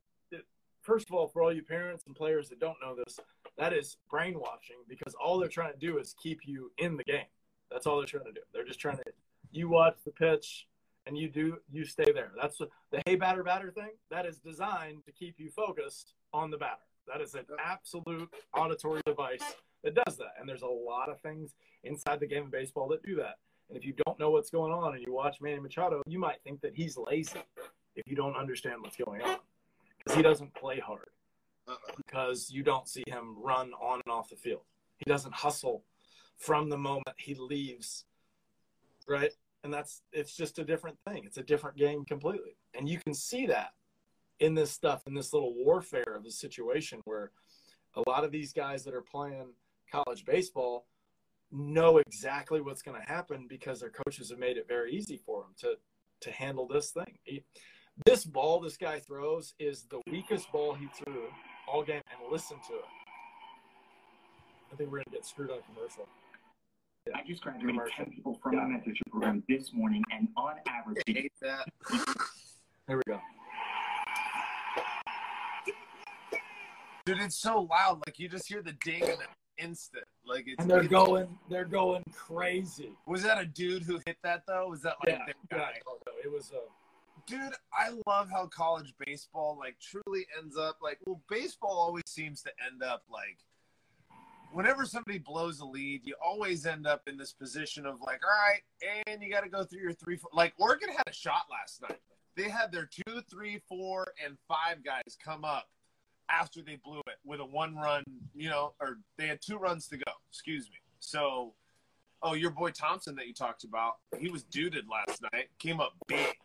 Speaker 1: First of all, for all you parents and players that don't know this, that is brainwashing because all they're trying to do is keep you in the game. That's all they're trying to do. They're just trying to you watch the pitch and you do you stay there. That's the, the hey batter batter thing. That is designed to keep you focused on the batter. That is an absolute auditory device that does that. And there's a lot of things inside the game of baseball that do that. And if you don't know what's going on and you watch Manny Machado, you might think that he's lazy if you don't understand what's going on because he doesn't play hard uh-uh. because you don't see him run on and off the field. He doesn't hustle from the moment he leaves, right? And that's it's just a different thing. It's a different game completely. And you can see that in this stuff, in this little warfare of the situation where a lot of these guys that are playing college baseball know exactly what's going to happen because their coaches have made it very easy for them to to handle this thing. He, this ball this guy throws is the weakest ball he threw all game, and listen to it. I think we're gonna get screwed on commercial.
Speaker 3: I just graduated 10 people from my mentorship program this morning, and on average,
Speaker 2: I hate that.
Speaker 1: Here we go.
Speaker 2: Dude, it's so loud. Like you just hear the ding in an instant. Like it's.
Speaker 1: And they're
Speaker 2: it's-
Speaker 1: going, they're going crazy.
Speaker 2: Was that a dude who hit that though? Was that like
Speaker 1: Yeah,
Speaker 2: their
Speaker 1: yeah.
Speaker 2: guy?
Speaker 1: It was uh,
Speaker 2: Dude, I love how college baseball like truly ends up like well, baseball always seems to end up like whenever somebody blows a lead, you always end up in this position of like, all right, and you got to go through your three, four. Like Oregon had a shot last night. They had their two, three, four, and five guys come up after they blew it with a one-run, you know, or they had two runs to go. Excuse me. So, oh, your boy Thompson that you talked about, he was duded last night. Came up big.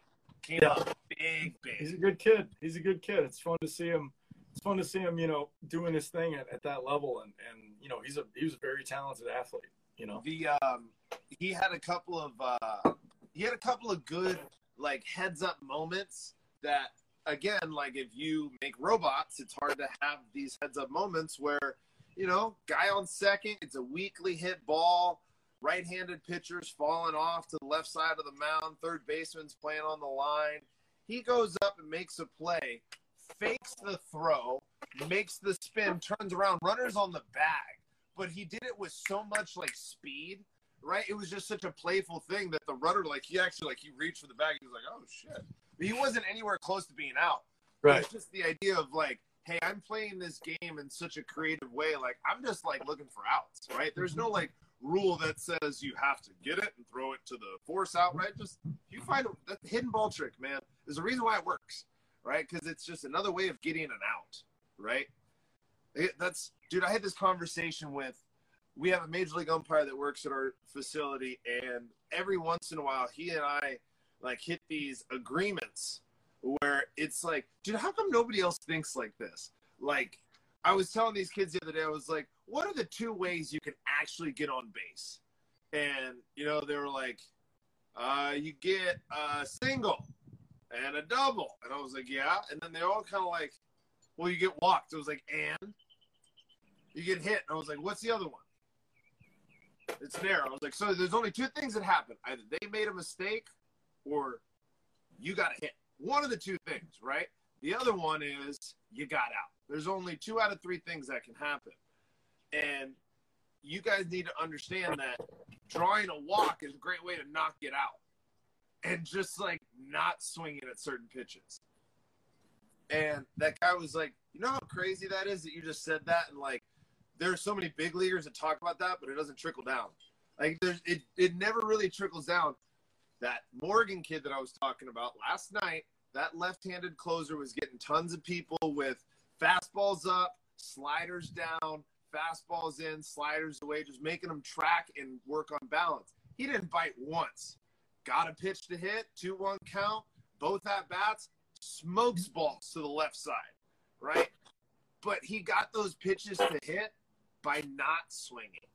Speaker 2: Came
Speaker 1: Yeah.
Speaker 2: up big, big.
Speaker 1: he's a good kid. He's a good kid. It's fun to see him. It's fun to see him, you know, doing his thing at, at that level, and and you know, he's a he was a very talented athlete. You know,
Speaker 2: The um, he had a couple of uh, he had a couple of good like heads up moments that again, like if you make robots, it's hard to have these heads up moments where you know, guy on second, it's a weakly hit ball. Right-handed pitchers falling off to the left side of the mound. Third baseman's playing on the line. He goes up and makes a play, fakes the throw, makes the spin, turns around, runners on the bag. But he did it with so much like speed, right? It was just such a playful thing that the rudder, like he actually like he reached for the bag. He was like, "Oh shit!" But he wasn't anywhere close to being out.
Speaker 1: right?
Speaker 2: It's just the idea of like, hey, I'm playing this game in such a creative way. Like, I'm just like looking for outs, right? There's no like rule that says you have to get it and throw it to the force out, right? Just you find that hidden ball trick, man. There's a reason why it works, right? Because it's just another way of getting an out, right? It- that's dude. I had this conversation with. We have a major league umpire that works at our facility, and every once in a while, he and I like hit these agreements where it's like, dude, how come nobody else thinks like this? Like, I was telling these kids the other day, I was like, what are the two ways you can actually get on base? And, you know, they were like, uh, you get a single and a double. And I was like, yeah. And then they all kind of like, well, you get walked. It was like, and? You get hit. And I was like, what's the other one? It's there. I was like, so there's only two things that happen. Either they made a mistake or you got hit. One of the two things, right? The other one is you got out. There's only two out of three things that can happen. And you guys need to understand that drawing a walk is a great way to knock it out and just like not swinging at certain pitches. And that guy was like, you know how crazy that is that you just said that and like there are so many big leaguers that talk about that, but it doesn't trickle down. Like there's it it never really trickles down. That Morgan kid that I was talking about last night, that left-handed closer was getting tons of people with fastballs up, sliders down, fastballs in, sliders away, just making them track and work on balance. He didn't bite once. Got a pitch to hit, 2 1 count, both at bats, smokes balls to the left side, right? But he got those pitches to hit by not swinging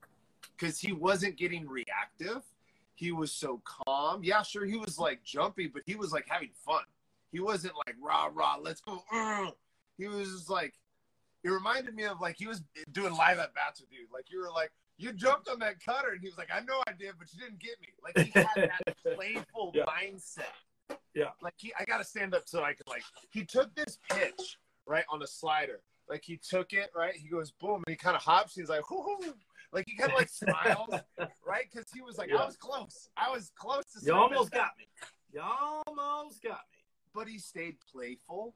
Speaker 2: because he wasn't getting reactive. He was so calm. Yeah, sure, he was like jumpy, but he was like having fun. He wasn't like rah rah, let's go. Uh. He was just like, it reminded me of like he was doing live at bats with you. Like you were like, you jumped on that cutter, and he was like, I know I did, but you didn't get me. Like he had that playful
Speaker 1: Yeah.
Speaker 2: mindset.
Speaker 1: Yeah.
Speaker 2: Like he, I got to stand up so I can like. He took this pitch right on a slider. Like he took it right. He goes boom, and he kind of hops. He's like, hoo hoo. Like he kind of like smiles, right? Because he was like,
Speaker 1: Yeah.
Speaker 2: I was close. I was close to.
Speaker 1: You almost got me. You almost got me.
Speaker 2: but he stayed playful.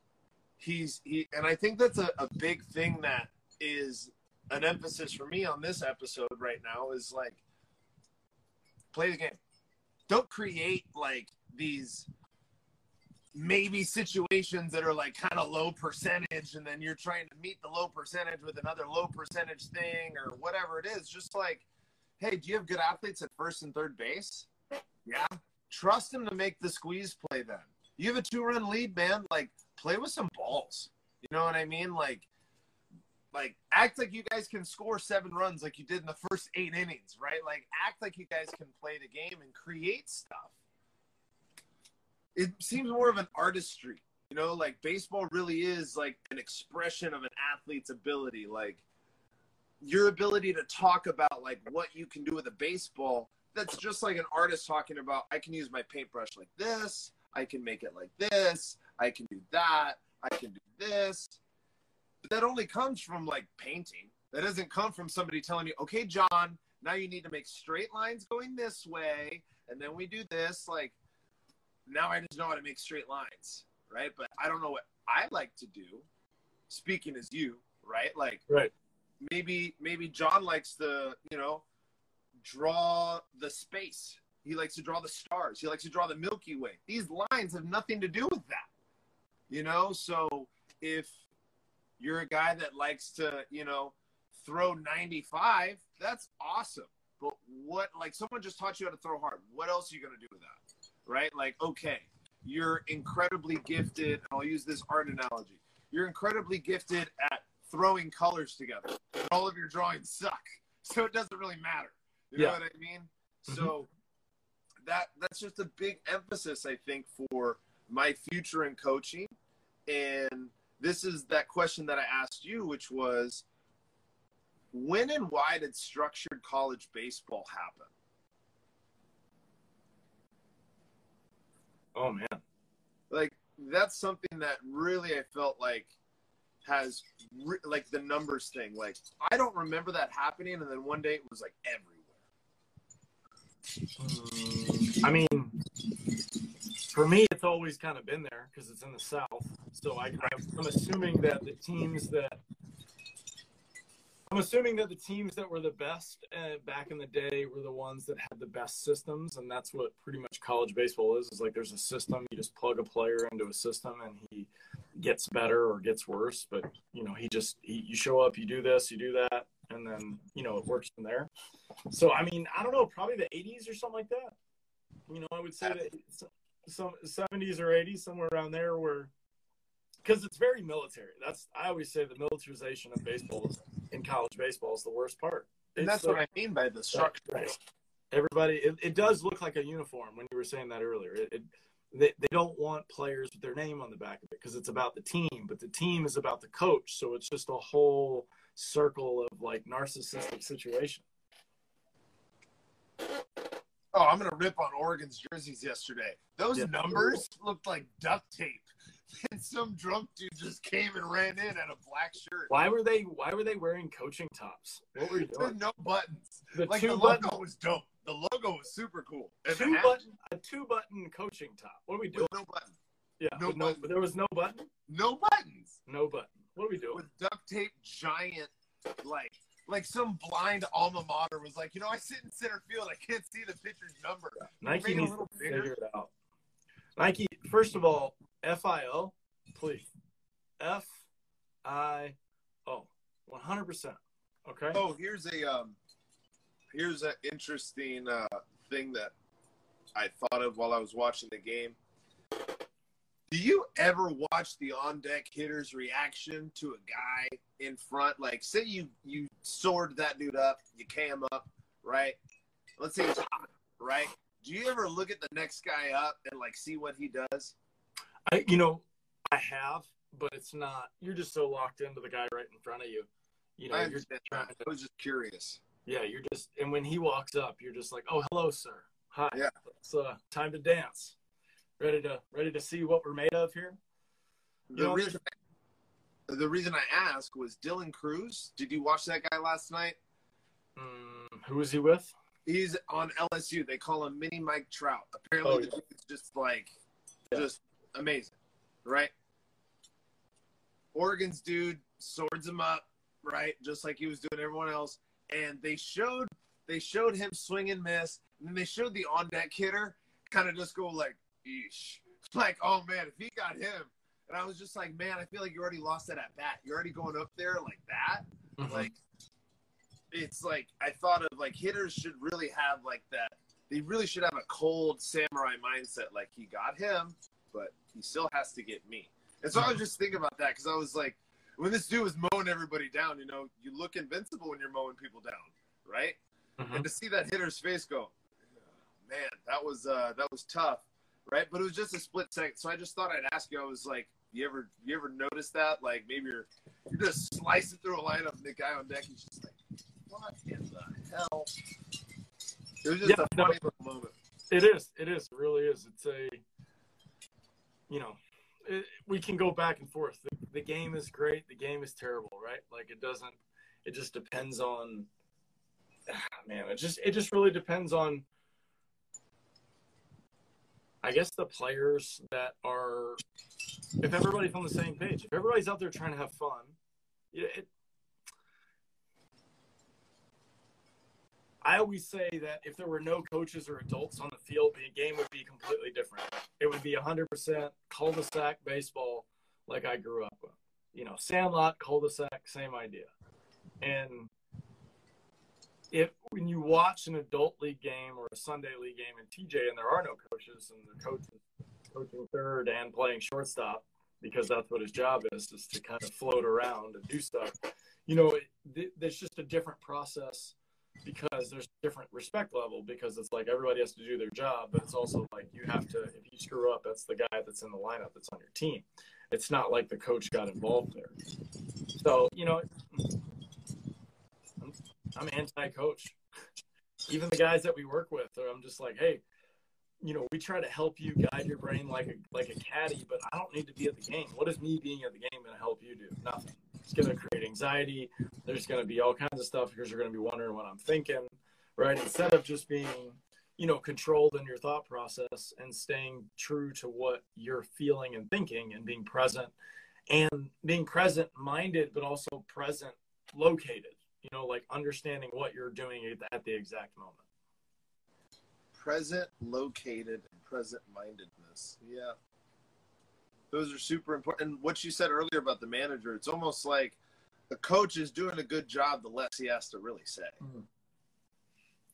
Speaker 2: He's he, and I think that's a, a big thing that is an emphasis for me on this episode right now is like play the game. Don't create like these maybe situations that are like kind of low percentage and then you're trying to meet the low percentage with another low percentage thing or whatever it is. Just like, hey, do you have good athletes at first and third base? Yeah. Trust them to make the squeeze play then. You have a two run lead, man. Like, play with some balls. You know what I mean? Like, like act like you guys can score seven runs like you did in the first eight innings, right? Like act like you guys can play the game and create stuff. It seems more of an artistry, you know, like baseball really is like an expression of an athlete's ability. Like your ability to talk about like what you can do with a baseball, that's just like an artist talking about I can use my paintbrush like this, I can make it like this, I can do that, I can do this. But that only comes from like painting. That doesn't come from somebody telling you, okay, John, now you need to make straight lines going this way, and then we do this. Like, now I just know how to make straight lines, right? But I don't know what I like to do. Speaking as you, right? Like,
Speaker 1: Right.
Speaker 2: maybe maybe John likes to, you know, draw the space. He likes to draw the stars. He likes to draw the Milky Way. These lines have nothing to do with that. You know, so if you're a guy that likes to, you know, throw 95, that's awesome. But what, like, someone just taught you how to throw hard. What else are you going to do with that? Right? Like, okay, you're incredibly gifted. And I'll use this art analogy. You're incredibly gifted at throwing colors together. All of your drawings suck. So it doesn't really matter. You know
Speaker 1: Yeah.
Speaker 2: what I mean? Mm-hmm. So that that's just a big emphasis, I think, for my future in coaching. And this is that question that I asked you, which was when and why did structured college baseball happen?
Speaker 1: Oh man.
Speaker 2: Like that's something that really I felt like has re- like the numbers thing. Like I don't remember that happening, and then one day it was like everywhere.
Speaker 1: I mean, for me, it's always kind of been there because it's in the South. So I, I'm assuming that the teams that I'm assuming that the teams that were the best uh, back in the day were the ones that had the best systems, and that's what pretty much college baseball is. Is like there's a system. You just plug a player into a system, and he gets better or gets worse. But you know, he just he, you show up, you do this, you do that, and then you know it works from there. So I mean, I don't know, probably the 80s or something like that. You know, I would say that some 70s or 80s, somewhere around there, where because it's very military. That's I always say the militarization of baseball is, in college baseball is the worst part.
Speaker 2: And
Speaker 1: It's
Speaker 2: that's
Speaker 1: the-
Speaker 2: what I mean by the structure.
Speaker 1: Right. Everybody, it, it does look like a uniform when you were saying that earlier. It, it, they, they don't want players with their name on the back of it because it's about the team, but the team is about the coach. So it's just a whole circle of like narcissistic situation.
Speaker 2: Oh, I'm gonna rip on Oregon's jerseys yesterday. Those
Speaker 1: Yeah.
Speaker 2: numbers looked like duct tape. And some drunk dude just came and ran in at a black shirt.
Speaker 1: Why were they why were they wearing coaching tops? What were you doing?
Speaker 2: no buttons.
Speaker 1: The
Speaker 2: Like
Speaker 1: two
Speaker 2: the
Speaker 1: button
Speaker 2: logo was dope. The logo was super cool. And
Speaker 1: two button a two button coaching top. What are we doing?
Speaker 2: with no button.
Speaker 1: Yeah,
Speaker 2: no
Speaker 1: no,
Speaker 2: button.
Speaker 1: there was no button.
Speaker 2: No buttons.
Speaker 1: No button. What are we doing?
Speaker 2: With duct tape giant like like some blind alma mater was like, you know, I sit in center field, I can't see the pitcher's number.
Speaker 1: Nike
Speaker 2: it a
Speaker 1: needs to figure it out. Nike, first of all, FIO, please. F I O. 100%. Okay?
Speaker 2: Oh, here's a um, here's an interesting uh, thing that I thought of while I was watching the game. Do you ever watch the on deck hitter's reaction to a guy in front? Like, say you you sword that dude up, you cam up, right? Let's say he's hot, right? Do you ever look at the next guy up and like see what he does?
Speaker 1: I, you know, I have, but it's not. You're just so locked into the guy right in front of you. You know,
Speaker 2: I
Speaker 1: you're
Speaker 2: understand
Speaker 1: trying
Speaker 2: that.
Speaker 1: to,
Speaker 2: I was just curious.
Speaker 1: yeah, you're just, and when he walks up, you're just like, oh, hello, sir. Hi.
Speaker 2: Yeah.
Speaker 1: It's uh, time to dance. Ready to, ready to see what we're made of here?
Speaker 2: The
Speaker 1: know,
Speaker 2: reason the reason I asked was Dylan Crews. Did you watch that guy last night?
Speaker 1: Mm, who is he with?
Speaker 2: He's on LSU. They call him Mini Mike Trout. Apparently,
Speaker 1: Oh,
Speaker 2: the
Speaker 1: yeah.
Speaker 2: dude's just like,
Speaker 1: Yeah.
Speaker 2: just amazing, right? Oregon's dude swords him up, right, just like he was doing everyone else. And they showed they showed him swing and miss, and then they showed the on deck hitter kind of just go like, "Eesh," like, oh man, if he got him. And I was just like, man, I feel like you already lost that at bat. You're already going up there like that
Speaker 1: Mhm.
Speaker 2: like it's like I thought of like hitters should really have like that. They really should have a cold samurai mindset. Like he got him, but he still has to get me. And so I was just thinking about that because I was like, when this dude was mowing everybody down, you know, you look invincible when you're mowing people down, right?
Speaker 1: Mhm.
Speaker 2: And to see that hitter's face go, man, that was uh, that was tough, right? But it was just a split second. So I just thought I'd ask you. I was like, you ever you ever notice that? Like maybe you're you're just slicing through a lineup, and the guy on deck, he's just like, what in the hell? It was just
Speaker 1: Yeah,
Speaker 2: a
Speaker 1: no.
Speaker 2: funny little moment.
Speaker 1: It is. It is. It really is. It's a, you know, it, we can go back and forth. The, the game is great. The game is terrible, right? Like it doesn't. It just depends on. ah, Man, it just it just really depends on. I guess the players that are, if everybody's on the same page, if everybody's out there trying to have fun, it, I always say that if there were no coaches or adults on the field, the game would be completely different. It would be 100% cul-de-sac baseball like I grew up with. You know, sandlot, cul-de-sac, same idea. And if when you watch an adult league game or a Sunday league game in TJ and there are no coaches and the coach is coaching third and playing shortstop because that's what his job is, is to kind of float around and do stuff. You know, it, th- there's just a different process because there's different respect level because it's like everybody has to do their job, but it's also like you have to if you screw up, that's the guy that's in the lineup that's on your team. It's not like the coach got involved there. So, you know, I'm, I'm anti-coach. Even the guys that we work with, I'm just like, hey, you know, we try to help you guide your brain like a like a caddy, but I don't need to be at the game. What is me being at the game going to help you do? Nothing. It's going to create anxiety. There's going to be all kinds of stuff because you're going to be wondering what I'm thinking, right? Instead of just being, you know, controlled in your thought process and staying true to what you're feeling and thinking and being present and being present minded, but also present located, you know, like understanding what you're doing at- the exact moment.
Speaker 2: Present located and present mindedness. Yeah. Those are super important. And what you said earlier about the manager, it's almost like the coach is doing a good job the less he has to really say. Mm-hmm.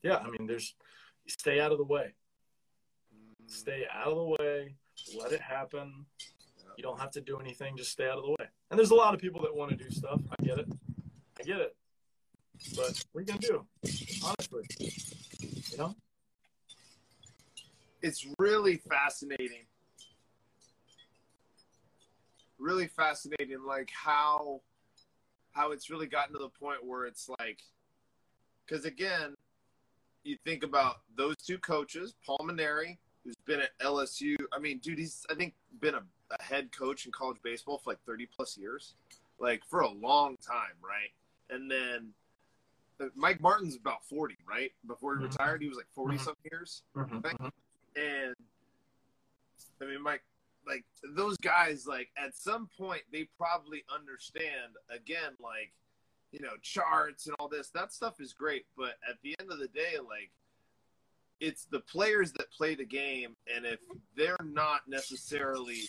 Speaker 1: Yeah. I mean, there's, stay out of the way. Mm-hmm. Stay out of the way. Let it happen. You don't have to do anything. Just stay out of the way. And there's a lot of people that want to do stuff. I get it. I get it. But what are you going to do? Honestly. You know?
Speaker 2: It's really fascinating. Really fascinating, like how how it's really gotten to the point where it's like, because again, you think about those two coaches, Paul Mainieri, who's been at LSU. I mean, dude, he's I think been a, a head coach in college baseball for like 30 plus years, like for a long time, right? And then uh, Mike Martin's about 40, right? Before he
Speaker 1: Mhm.
Speaker 2: retired, he was like 40
Speaker 1: Mhm.
Speaker 2: some years.
Speaker 1: Mhm, mhm.
Speaker 2: And I mean, Mike, like those guys, like at some point, they probably understand again, like, you know, charts and all this. That stuff is great. But at the end of the day, like, it's the players that play the game. And if they're not necessarily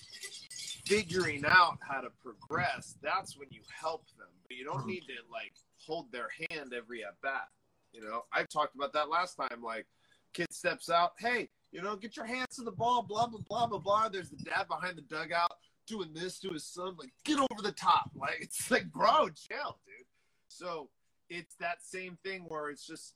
Speaker 2: figuring out how to progress, that's when you help them. But you don't hmm. need to, like, hold their hand every at bat. You know, I talked about that last time. Like, kid steps out, hey, you know, get your hands to the ball, blah blah blah blah blah. There's the dad behind the dugout doing this to his son, like get over the top. Like it's like, bro, chill, dude. So it's that same thing where it's just.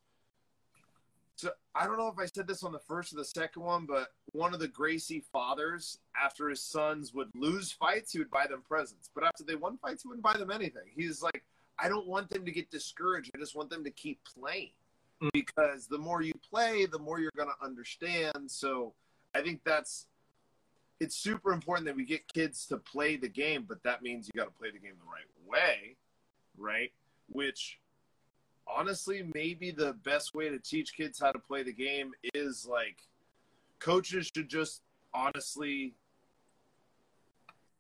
Speaker 2: So I don't know if I said this on the first or the second one, but one of the Gracie fathers, after his sons would lose fights, he would buy them presents. But after they won fights, he wouldn't buy them anything. He's like, I don't want them to get discouraged. I just want them to keep playing Mm-hmm. because the more you play, the more you're going to understand. So I think that's it's super important that we get kids to play the game, but that means you got to play the game the right way, right? Which honestly, maybe the best way to teach kids how to play the game is like coaches should just honestly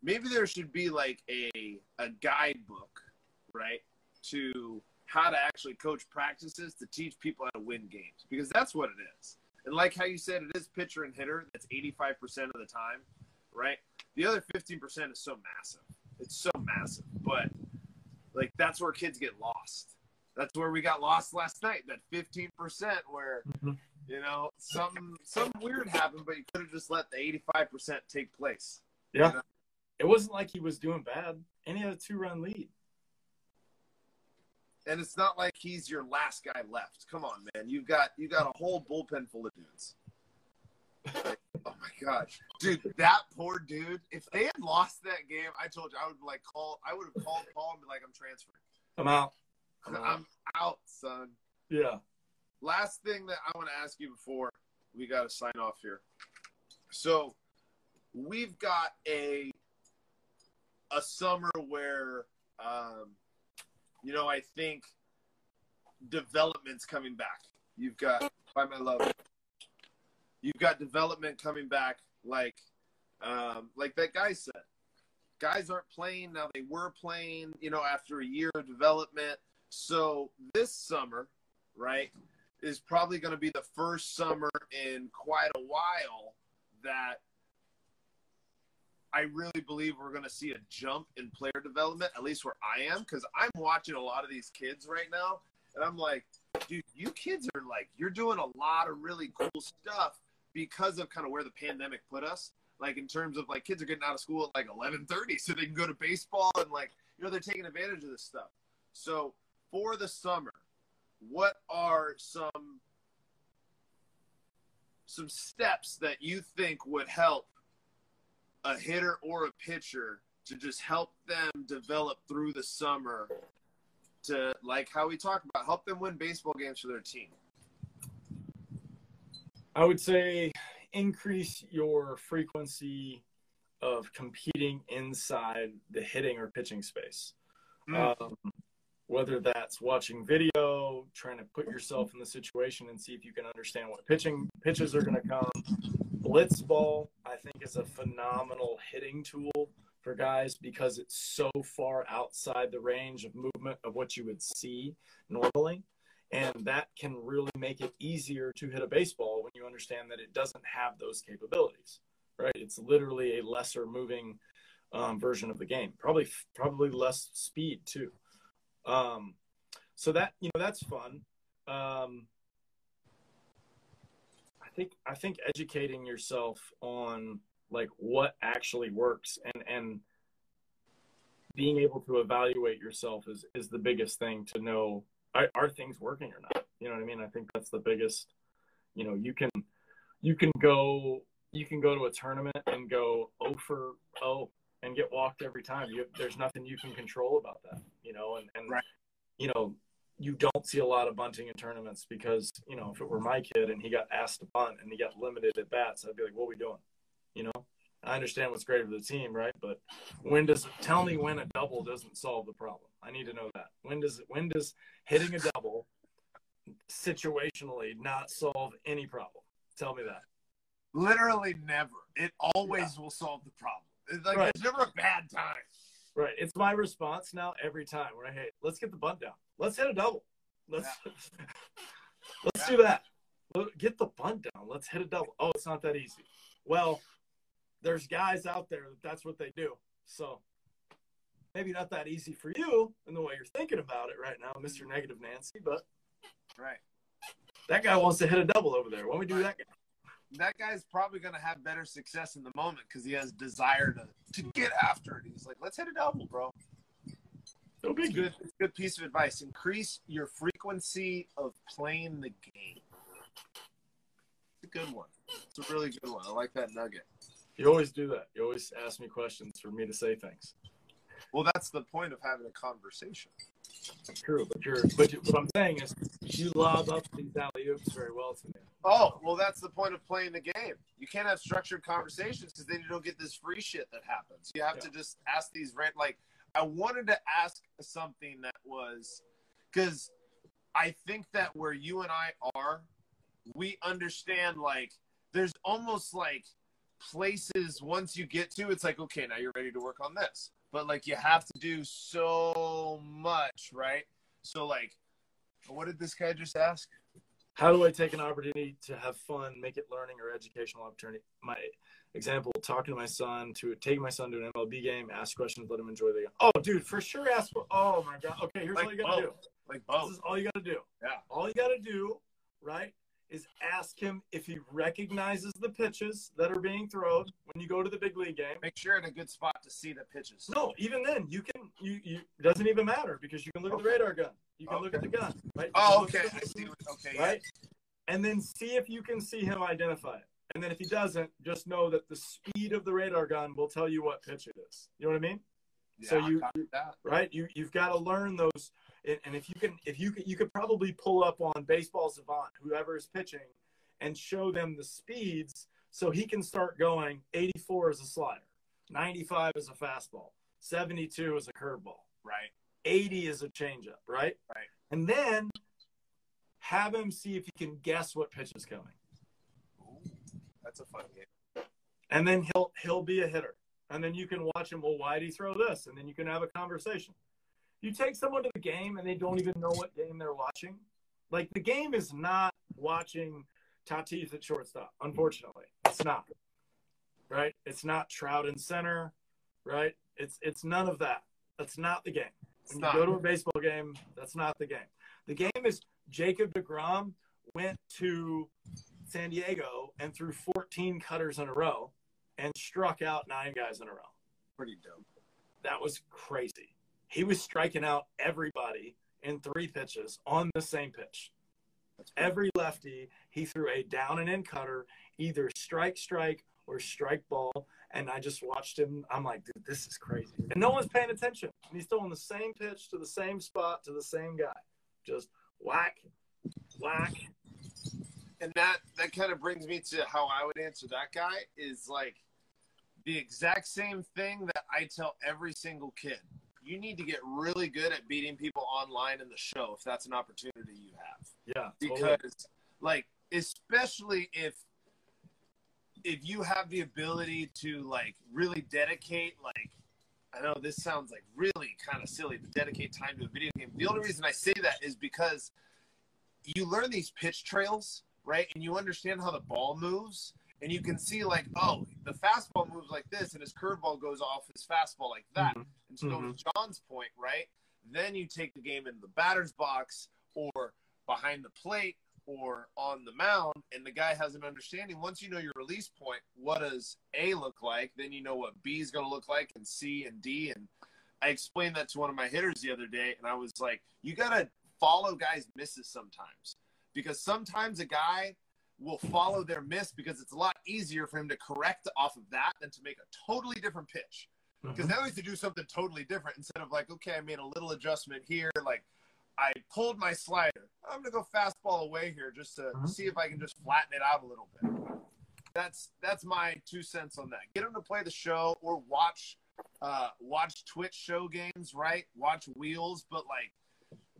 Speaker 2: maybe there should be like a a guidebook, right? To how to actually coach practices to teach people how to win games because that's what it is. And like how you said, it is pitcher and hitter. That's 85% of the time, right? The other 15% is so massive. It's so massive. But like that's where kids get lost. That's where we got lost last night. That 15% where
Speaker 1: Mhm.
Speaker 2: you know something something weird happened, but you could have just let the 85% take place.
Speaker 1: Yeah. It wasn't like he was doing bad. And he had a two run lead.
Speaker 2: And it's not like he's your last guy left. Come on, man. You've got you got a whole bullpen full of dudes. Like, oh my gosh, dude, that poor dude. If they had lost that game, I told you I would like call. I would have called Paul and be like, "I'm transferring.
Speaker 1: I'm out. I'm out.
Speaker 2: I'm out, son."
Speaker 1: Yeah.
Speaker 2: Last thing that I want to ask you before we got to sign off here. So we've got a a summer where um, you know I think development's coming back. You've got by my love. You've got development coming back, like um, like that guy said. Guys aren't playing now. They were playing, you know, after a year of development. So this summer, right, is probably going to be the first summer in quite a while that I really believe we're going to see a jump in player development, at least where I am, because I'm watching a lot of these kids right now, and I'm like, dude, you kids are like, you're doing a lot of really cool stuff because of kind of where the pandemic put us. Like in terms of like kids are getting out of school at like 11:30, so they can go to baseball and like you know they're taking advantage of this stuff. So for the summer, what are some some steps that you think would help a hitter or a pitcher to just help them develop through the summer to like how we talked about help them win baseball games for their team
Speaker 1: I would say increase your frequency of competing inside the hitting or pitching space.
Speaker 2: Mm.
Speaker 1: Um, whether that's watching video, trying to put yourself in the situation and see if you can understand what pitching pitches are going to come. Blitz ball, I think, is a phenomenal hitting tool for guys because it's so far outside the range of movement of what you would see normally. And that can really make it easier to hit a baseball when you understand that it doesn't have those capabilities, right? It's literally a lesser moving um, version of the game. Probably, probably less speed too. Um, so that you know that's fun. Um, think I think educating yourself on like what actually works and and being able to evaluate yourself is is the biggest thing to know are, are things working or not. You know what I mean? I think that's the biggest. You know, you can you can go you can go to a tournament and go oh for oh and get walked every time. You, there's nothing you can control about that, you know. And, and
Speaker 2: Right.
Speaker 1: you know, you don't see a lot of bunting in tournaments because you know if it were my kid and he got asked to bunt and he got limited at bats, I'd be like, what are we doing? You know. I understand what's great for the team, right? But when does tell me when a double doesn't solve the problem? I need to know that. When does when does hitting a double situationally not solve any problem? Tell me that.
Speaker 2: Literally never. It always will solve the problem. It's like
Speaker 1: Right.
Speaker 2: there's never a bad time.
Speaker 1: Right. It's my response now every time where I hey, let's get the bunt down. Let's hit a double. Let's let's do that. Get the bunt down. Let's hit a double. Oh, it's not that easy. Well, there's guys out there that that's what they do. So maybe not that easy for you in the way you're thinking about it right now, Mr. Negative Nancy, but
Speaker 2: Right.
Speaker 1: that guy wants to hit a double over there. Why don't we do that guy?
Speaker 2: That guy's probably going to have better success in the moment because he has desire to, to get after it. He's like, let's hit a double, bro. It's
Speaker 1: big
Speaker 2: good. It's a good piece of advice. Increase your frequency of playing the game. It's a good one. It's a really good one. I like that nugget.
Speaker 1: You always do that. You always ask me questions for me to say things.
Speaker 2: Well, that's the point of having a conversation.
Speaker 1: True, but you're but you, what I'm saying is you lob up these alley oops very well to me.
Speaker 2: Oh, well, that's the point of playing the game. You can't have structured conversations because then you don't get this free shit that happens. You have to just ask these rant. Like, I wanted to ask something that was because I think that where you and I are, we understand like there's almost like places once you get to it's like okay now you're ready to work on this but like you have to do so much right so like what did this guy just ask
Speaker 1: How do I take an opportunity to have fun, make it learning or educational opportunity? My example, talking to my son, to take my son to an MLB game, ask questions, let him enjoy the game. Oh, dude, for sure ask. Oh my god. Okay, here's
Speaker 2: Like
Speaker 1: all you gotta do.
Speaker 2: both. like
Speaker 1: This is all you gotta do.
Speaker 2: Yeah.
Speaker 1: All you gotta do, right, is ask him if he recognizes the pitches that are being thrown when you go to the big league game.
Speaker 2: make sure in a good spot to see the pitches
Speaker 1: No, even then, you can. You you it doesn't even matter because you can look at the radar gun. You can look at the gun. Right.
Speaker 2: Oh okay i see okay yeah.
Speaker 1: right? And then see if you can see him identify it. And then if he doesn't, just know that the speed of the radar gun will tell you what pitch it is. You know what I mean?
Speaker 2: Yeah,
Speaker 1: so you-
Speaker 2: that.
Speaker 1: Right? You you've got to learn those. And and if you can, if you can, you could probably pull up on Baseball Savant, whoever is pitching, and show them the speeds, so he can start going. 84 is a slider, 95 is a fastball, 72 is a curveball,
Speaker 2: right
Speaker 1: 80 is a changeup, right?
Speaker 2: Right.
Speaker 1: And then have him see if he can guess what pitch is coming.
Speaker 2: Ooh, that's a fun game
Speaker 1: and then he'll he'll be a hitter and then you can watch him well why did he throw this and then you can have a conversation you take someone to the game and they don't even know what game they're watching. Like the game is not watching tatis at shortstop unfortunately. It's not right? It's not trout in center right? It's it's none of that. That's not the game. When you go to a baseball game that's not the game. The game is jacob deGrom went to san diego and threw 14 cutters in a row and struck out nine guys in a row.
Speaker 2: pretty dope.
Speaker 1: That was crazy. He was striking out everybody in three pitches on the same pitch. Every lefty, he threw a down and in cutter, either strike, strike, or strike ball. And I just watched him. I'm like, dude, this is crazy. And no one's paying attention. And he's throwing the same pitch to the same spot to the same guy. Just whack, whack.
Speaker 2: and that that kind of brings me to how I would answer that guy is like the exact same thing that I tell every single kid. You need to get really good at beating people online in the show if that's an opportunity you have.
Speaker 1: Yeah.
Speaker 2: Because
Speaker 1: totally.
Speaker 2: like especially if if you have the ability to like really dedicate like I know this sounds like really kind of silly to dedicate time to a video game. The only reason I say that is because you learn these pitch trails, right? And you understand how the ball moves. And you can see like, oh, the fastball moves like this, and his curveball goes off his fastball like that.
Speaker 1: Mhm.
Speaker 2: And go to John's point, right? Then you take the game into the batter's box or behind the plate or on the mound, and the guy has an understanding. Once you know your release point, what does A look like? Then you know what B is going to look like, and C and D. And I explained that to one of my hitters the other day, and I was like, you got to follow guys' misses sometimes because sometimes a guy will follow their miss because it's a lot easier for him to correct off of that than to make a totally different pitch. because now we have to do something totally different instead of like, okay, I made a little adjustment here, like I pulled my slider. I'm gonna go fastball away here just to
Speaker 1: Mhm.
Speaker 2: see if I can just flatten it out a little bit. That's that's my two cents on that. Get him to play the show or watch uh, watch Twitch show games, right? Watch wheels, but like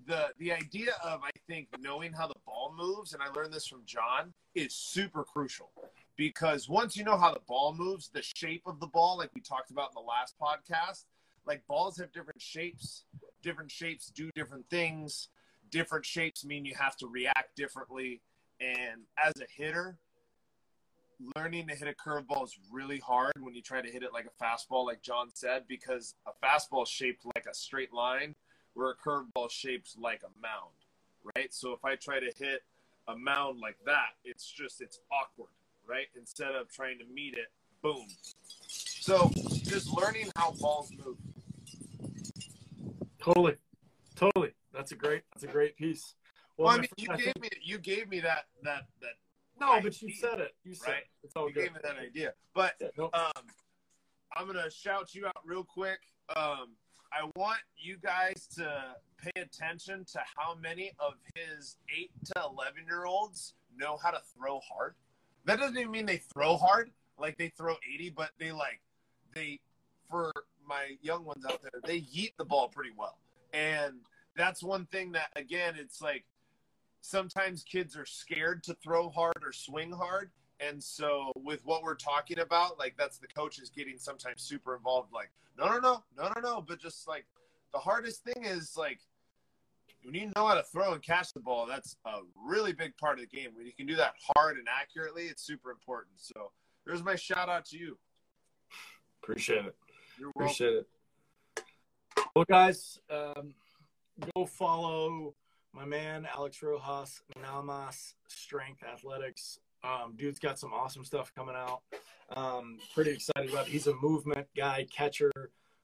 Speaker 2: the the idea of I think knowing how the ball moves, and I learned this from John, is super crucial because once you know how the ball moves, the shape of the ball, like we talked about in the last podcast, like balls have different shapes. Different shapes do different things. Different shapes mean you have to react differently. And as a hitter, learning to hit a curveball is really hard when you try to hit it like a fastball, like John said, because a fastball is shaped like a straight line, where a curveball shaped like a mound, right? So if I try to hit a mound like that, it's just it's awkward, right? Instead of trying to meet it, boom. So just learning how balls move.
Speaker 1: Totally, totally. That's a great. That's a great piece.
Speaker 2: Well, I mean, you
Speaker 1: I
Speaker 2: gave
Speaker 1: think-
Speaker 2: me you gave me that that that
Speaker 1: no, but you said it. You said
Speaker 2: Right.
Speaker 1: it. It's all
Speaker 2: you
Speaker 1: good.
Speaker 2: gave me that idea. But um, I'm gonna shout you out real quick. Um, I want you guys to pay attention to how many of his eight to eleven year olds know how to throw hard. That doesn't even mean they throw hard, like they throw 80, but they like they for my young ones out there, they yeet the ball pretty well. And that's one thing that again, it's like sometimes kids are scared to throw hard or swing hard. And so with what we're talking about, like that's the coaches getting sometimes super involved, like, no, no, no, no, no, no. But just like the hardest thing is like when you know how to throw and catch the ball, that's a really big part of the game. When you can do that hard and accurately, it's super important. So there's my shout out to you.
Speaker 1: appreciate it.
Speaker 2: You're welcome.
Speaker 1: Appreciate it. Well, guys, um, go follow my man Alex Rojas, Namas Strength Athletics. Um, dude's got some awesome stuff coming out. Um, pretty excited about. It. He's a movement guy, catcher,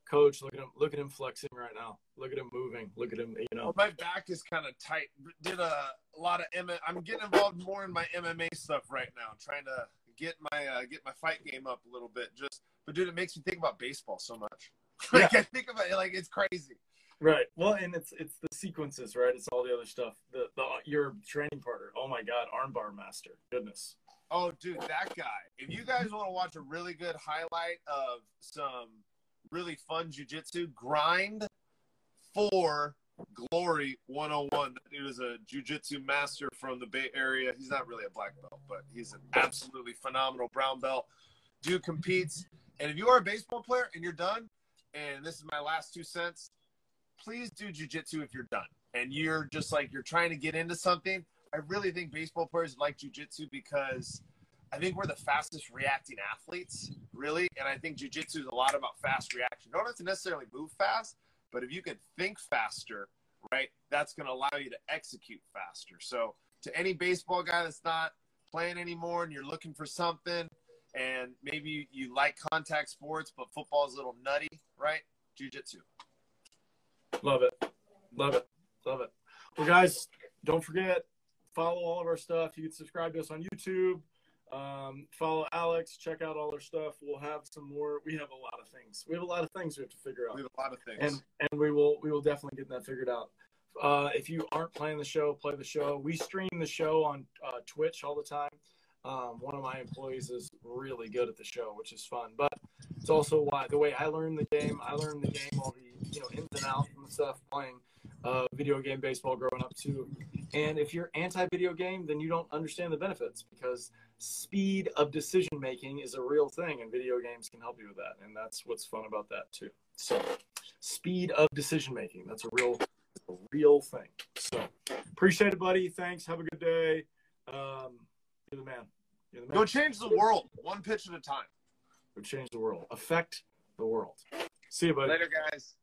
Speaker 1: coach. Look at him. Look at him flexing right now. Look at him moving. Look at him. You know.
Speaker 2: Well, my back is kind of tight. Did a, a lot of M. I'm getting involved more in my MMA stuff right now, trying to get my uh, get my fight game up a little bit. Just, but dude, it makes me think about baseball so much. like I think about it, like it's crazy.
Speaker 1: Right. Well, and it's it's the sequences, right? It's all the other stuff. The the your training partner. Oh my God, armbar master. Goodness.
Speaker 2: Oh, dude, that guy. If you guys want to watch a really good highlight of some really fun jujitsu, grind for Glory 101. That dude is a jujitsu master from the Bay Area. He's not really a black belt, but he's an absolutely phenomenal brown belt. Dude competes. And if you are a baseball player and you're done, and this is my last two cents, please do jujitsu if you're done. And you're just like, you're trying to get into something. I really think baseball players like jujitsu because I think we're the fastest reacting athletes, really. And I think jujitsu is a lot about fast reaction. You don't have to necessarily move fast, but if you can think faster, right, that's going to allow you to execute faster. So, to any baseball guy that's not playing anymore and you're looking for something, and maybe you like contact sports, but football is a little nutty, right? Jiu-jitsu.
Speaker 1: Love it. Love it. Love it. Well, guys, don't forget, follow all of our stuff. You can subscribe to us on YouTube. Um, follow Alex. Check out all our stuff. We'll have some more. We have a lot of things. We have a lot of things we have to figure out,
Speaker 2: We have a lot of things.
Speaker 1: and and we will we will definitely get that figured out. Uh, if you aren't playing the show, play the show. We stream the show on uh, Twitch all the time. Um, one of my employees is really good at the show, which is fun. But it's also why the way I learned the game. I learned the game, all the you know ins and outs and stuff playing uh, video game baseball growing up too. And if you're anti-video game, then you don't understand the benefits because speed of decision making is a real thing, and video games can help you with that. And that's what's fun about that too. So, speed of decision making that's a real, a real thing. So, appreciate it, buddy. Thanks. Have a good day. Um, you're the man. You're the man.
Speaker 2: Go change the world one pitch at a time.
Speaker 1: Go change the world. Affect the world. See you, buddy.
Speaker 2: Later, guys.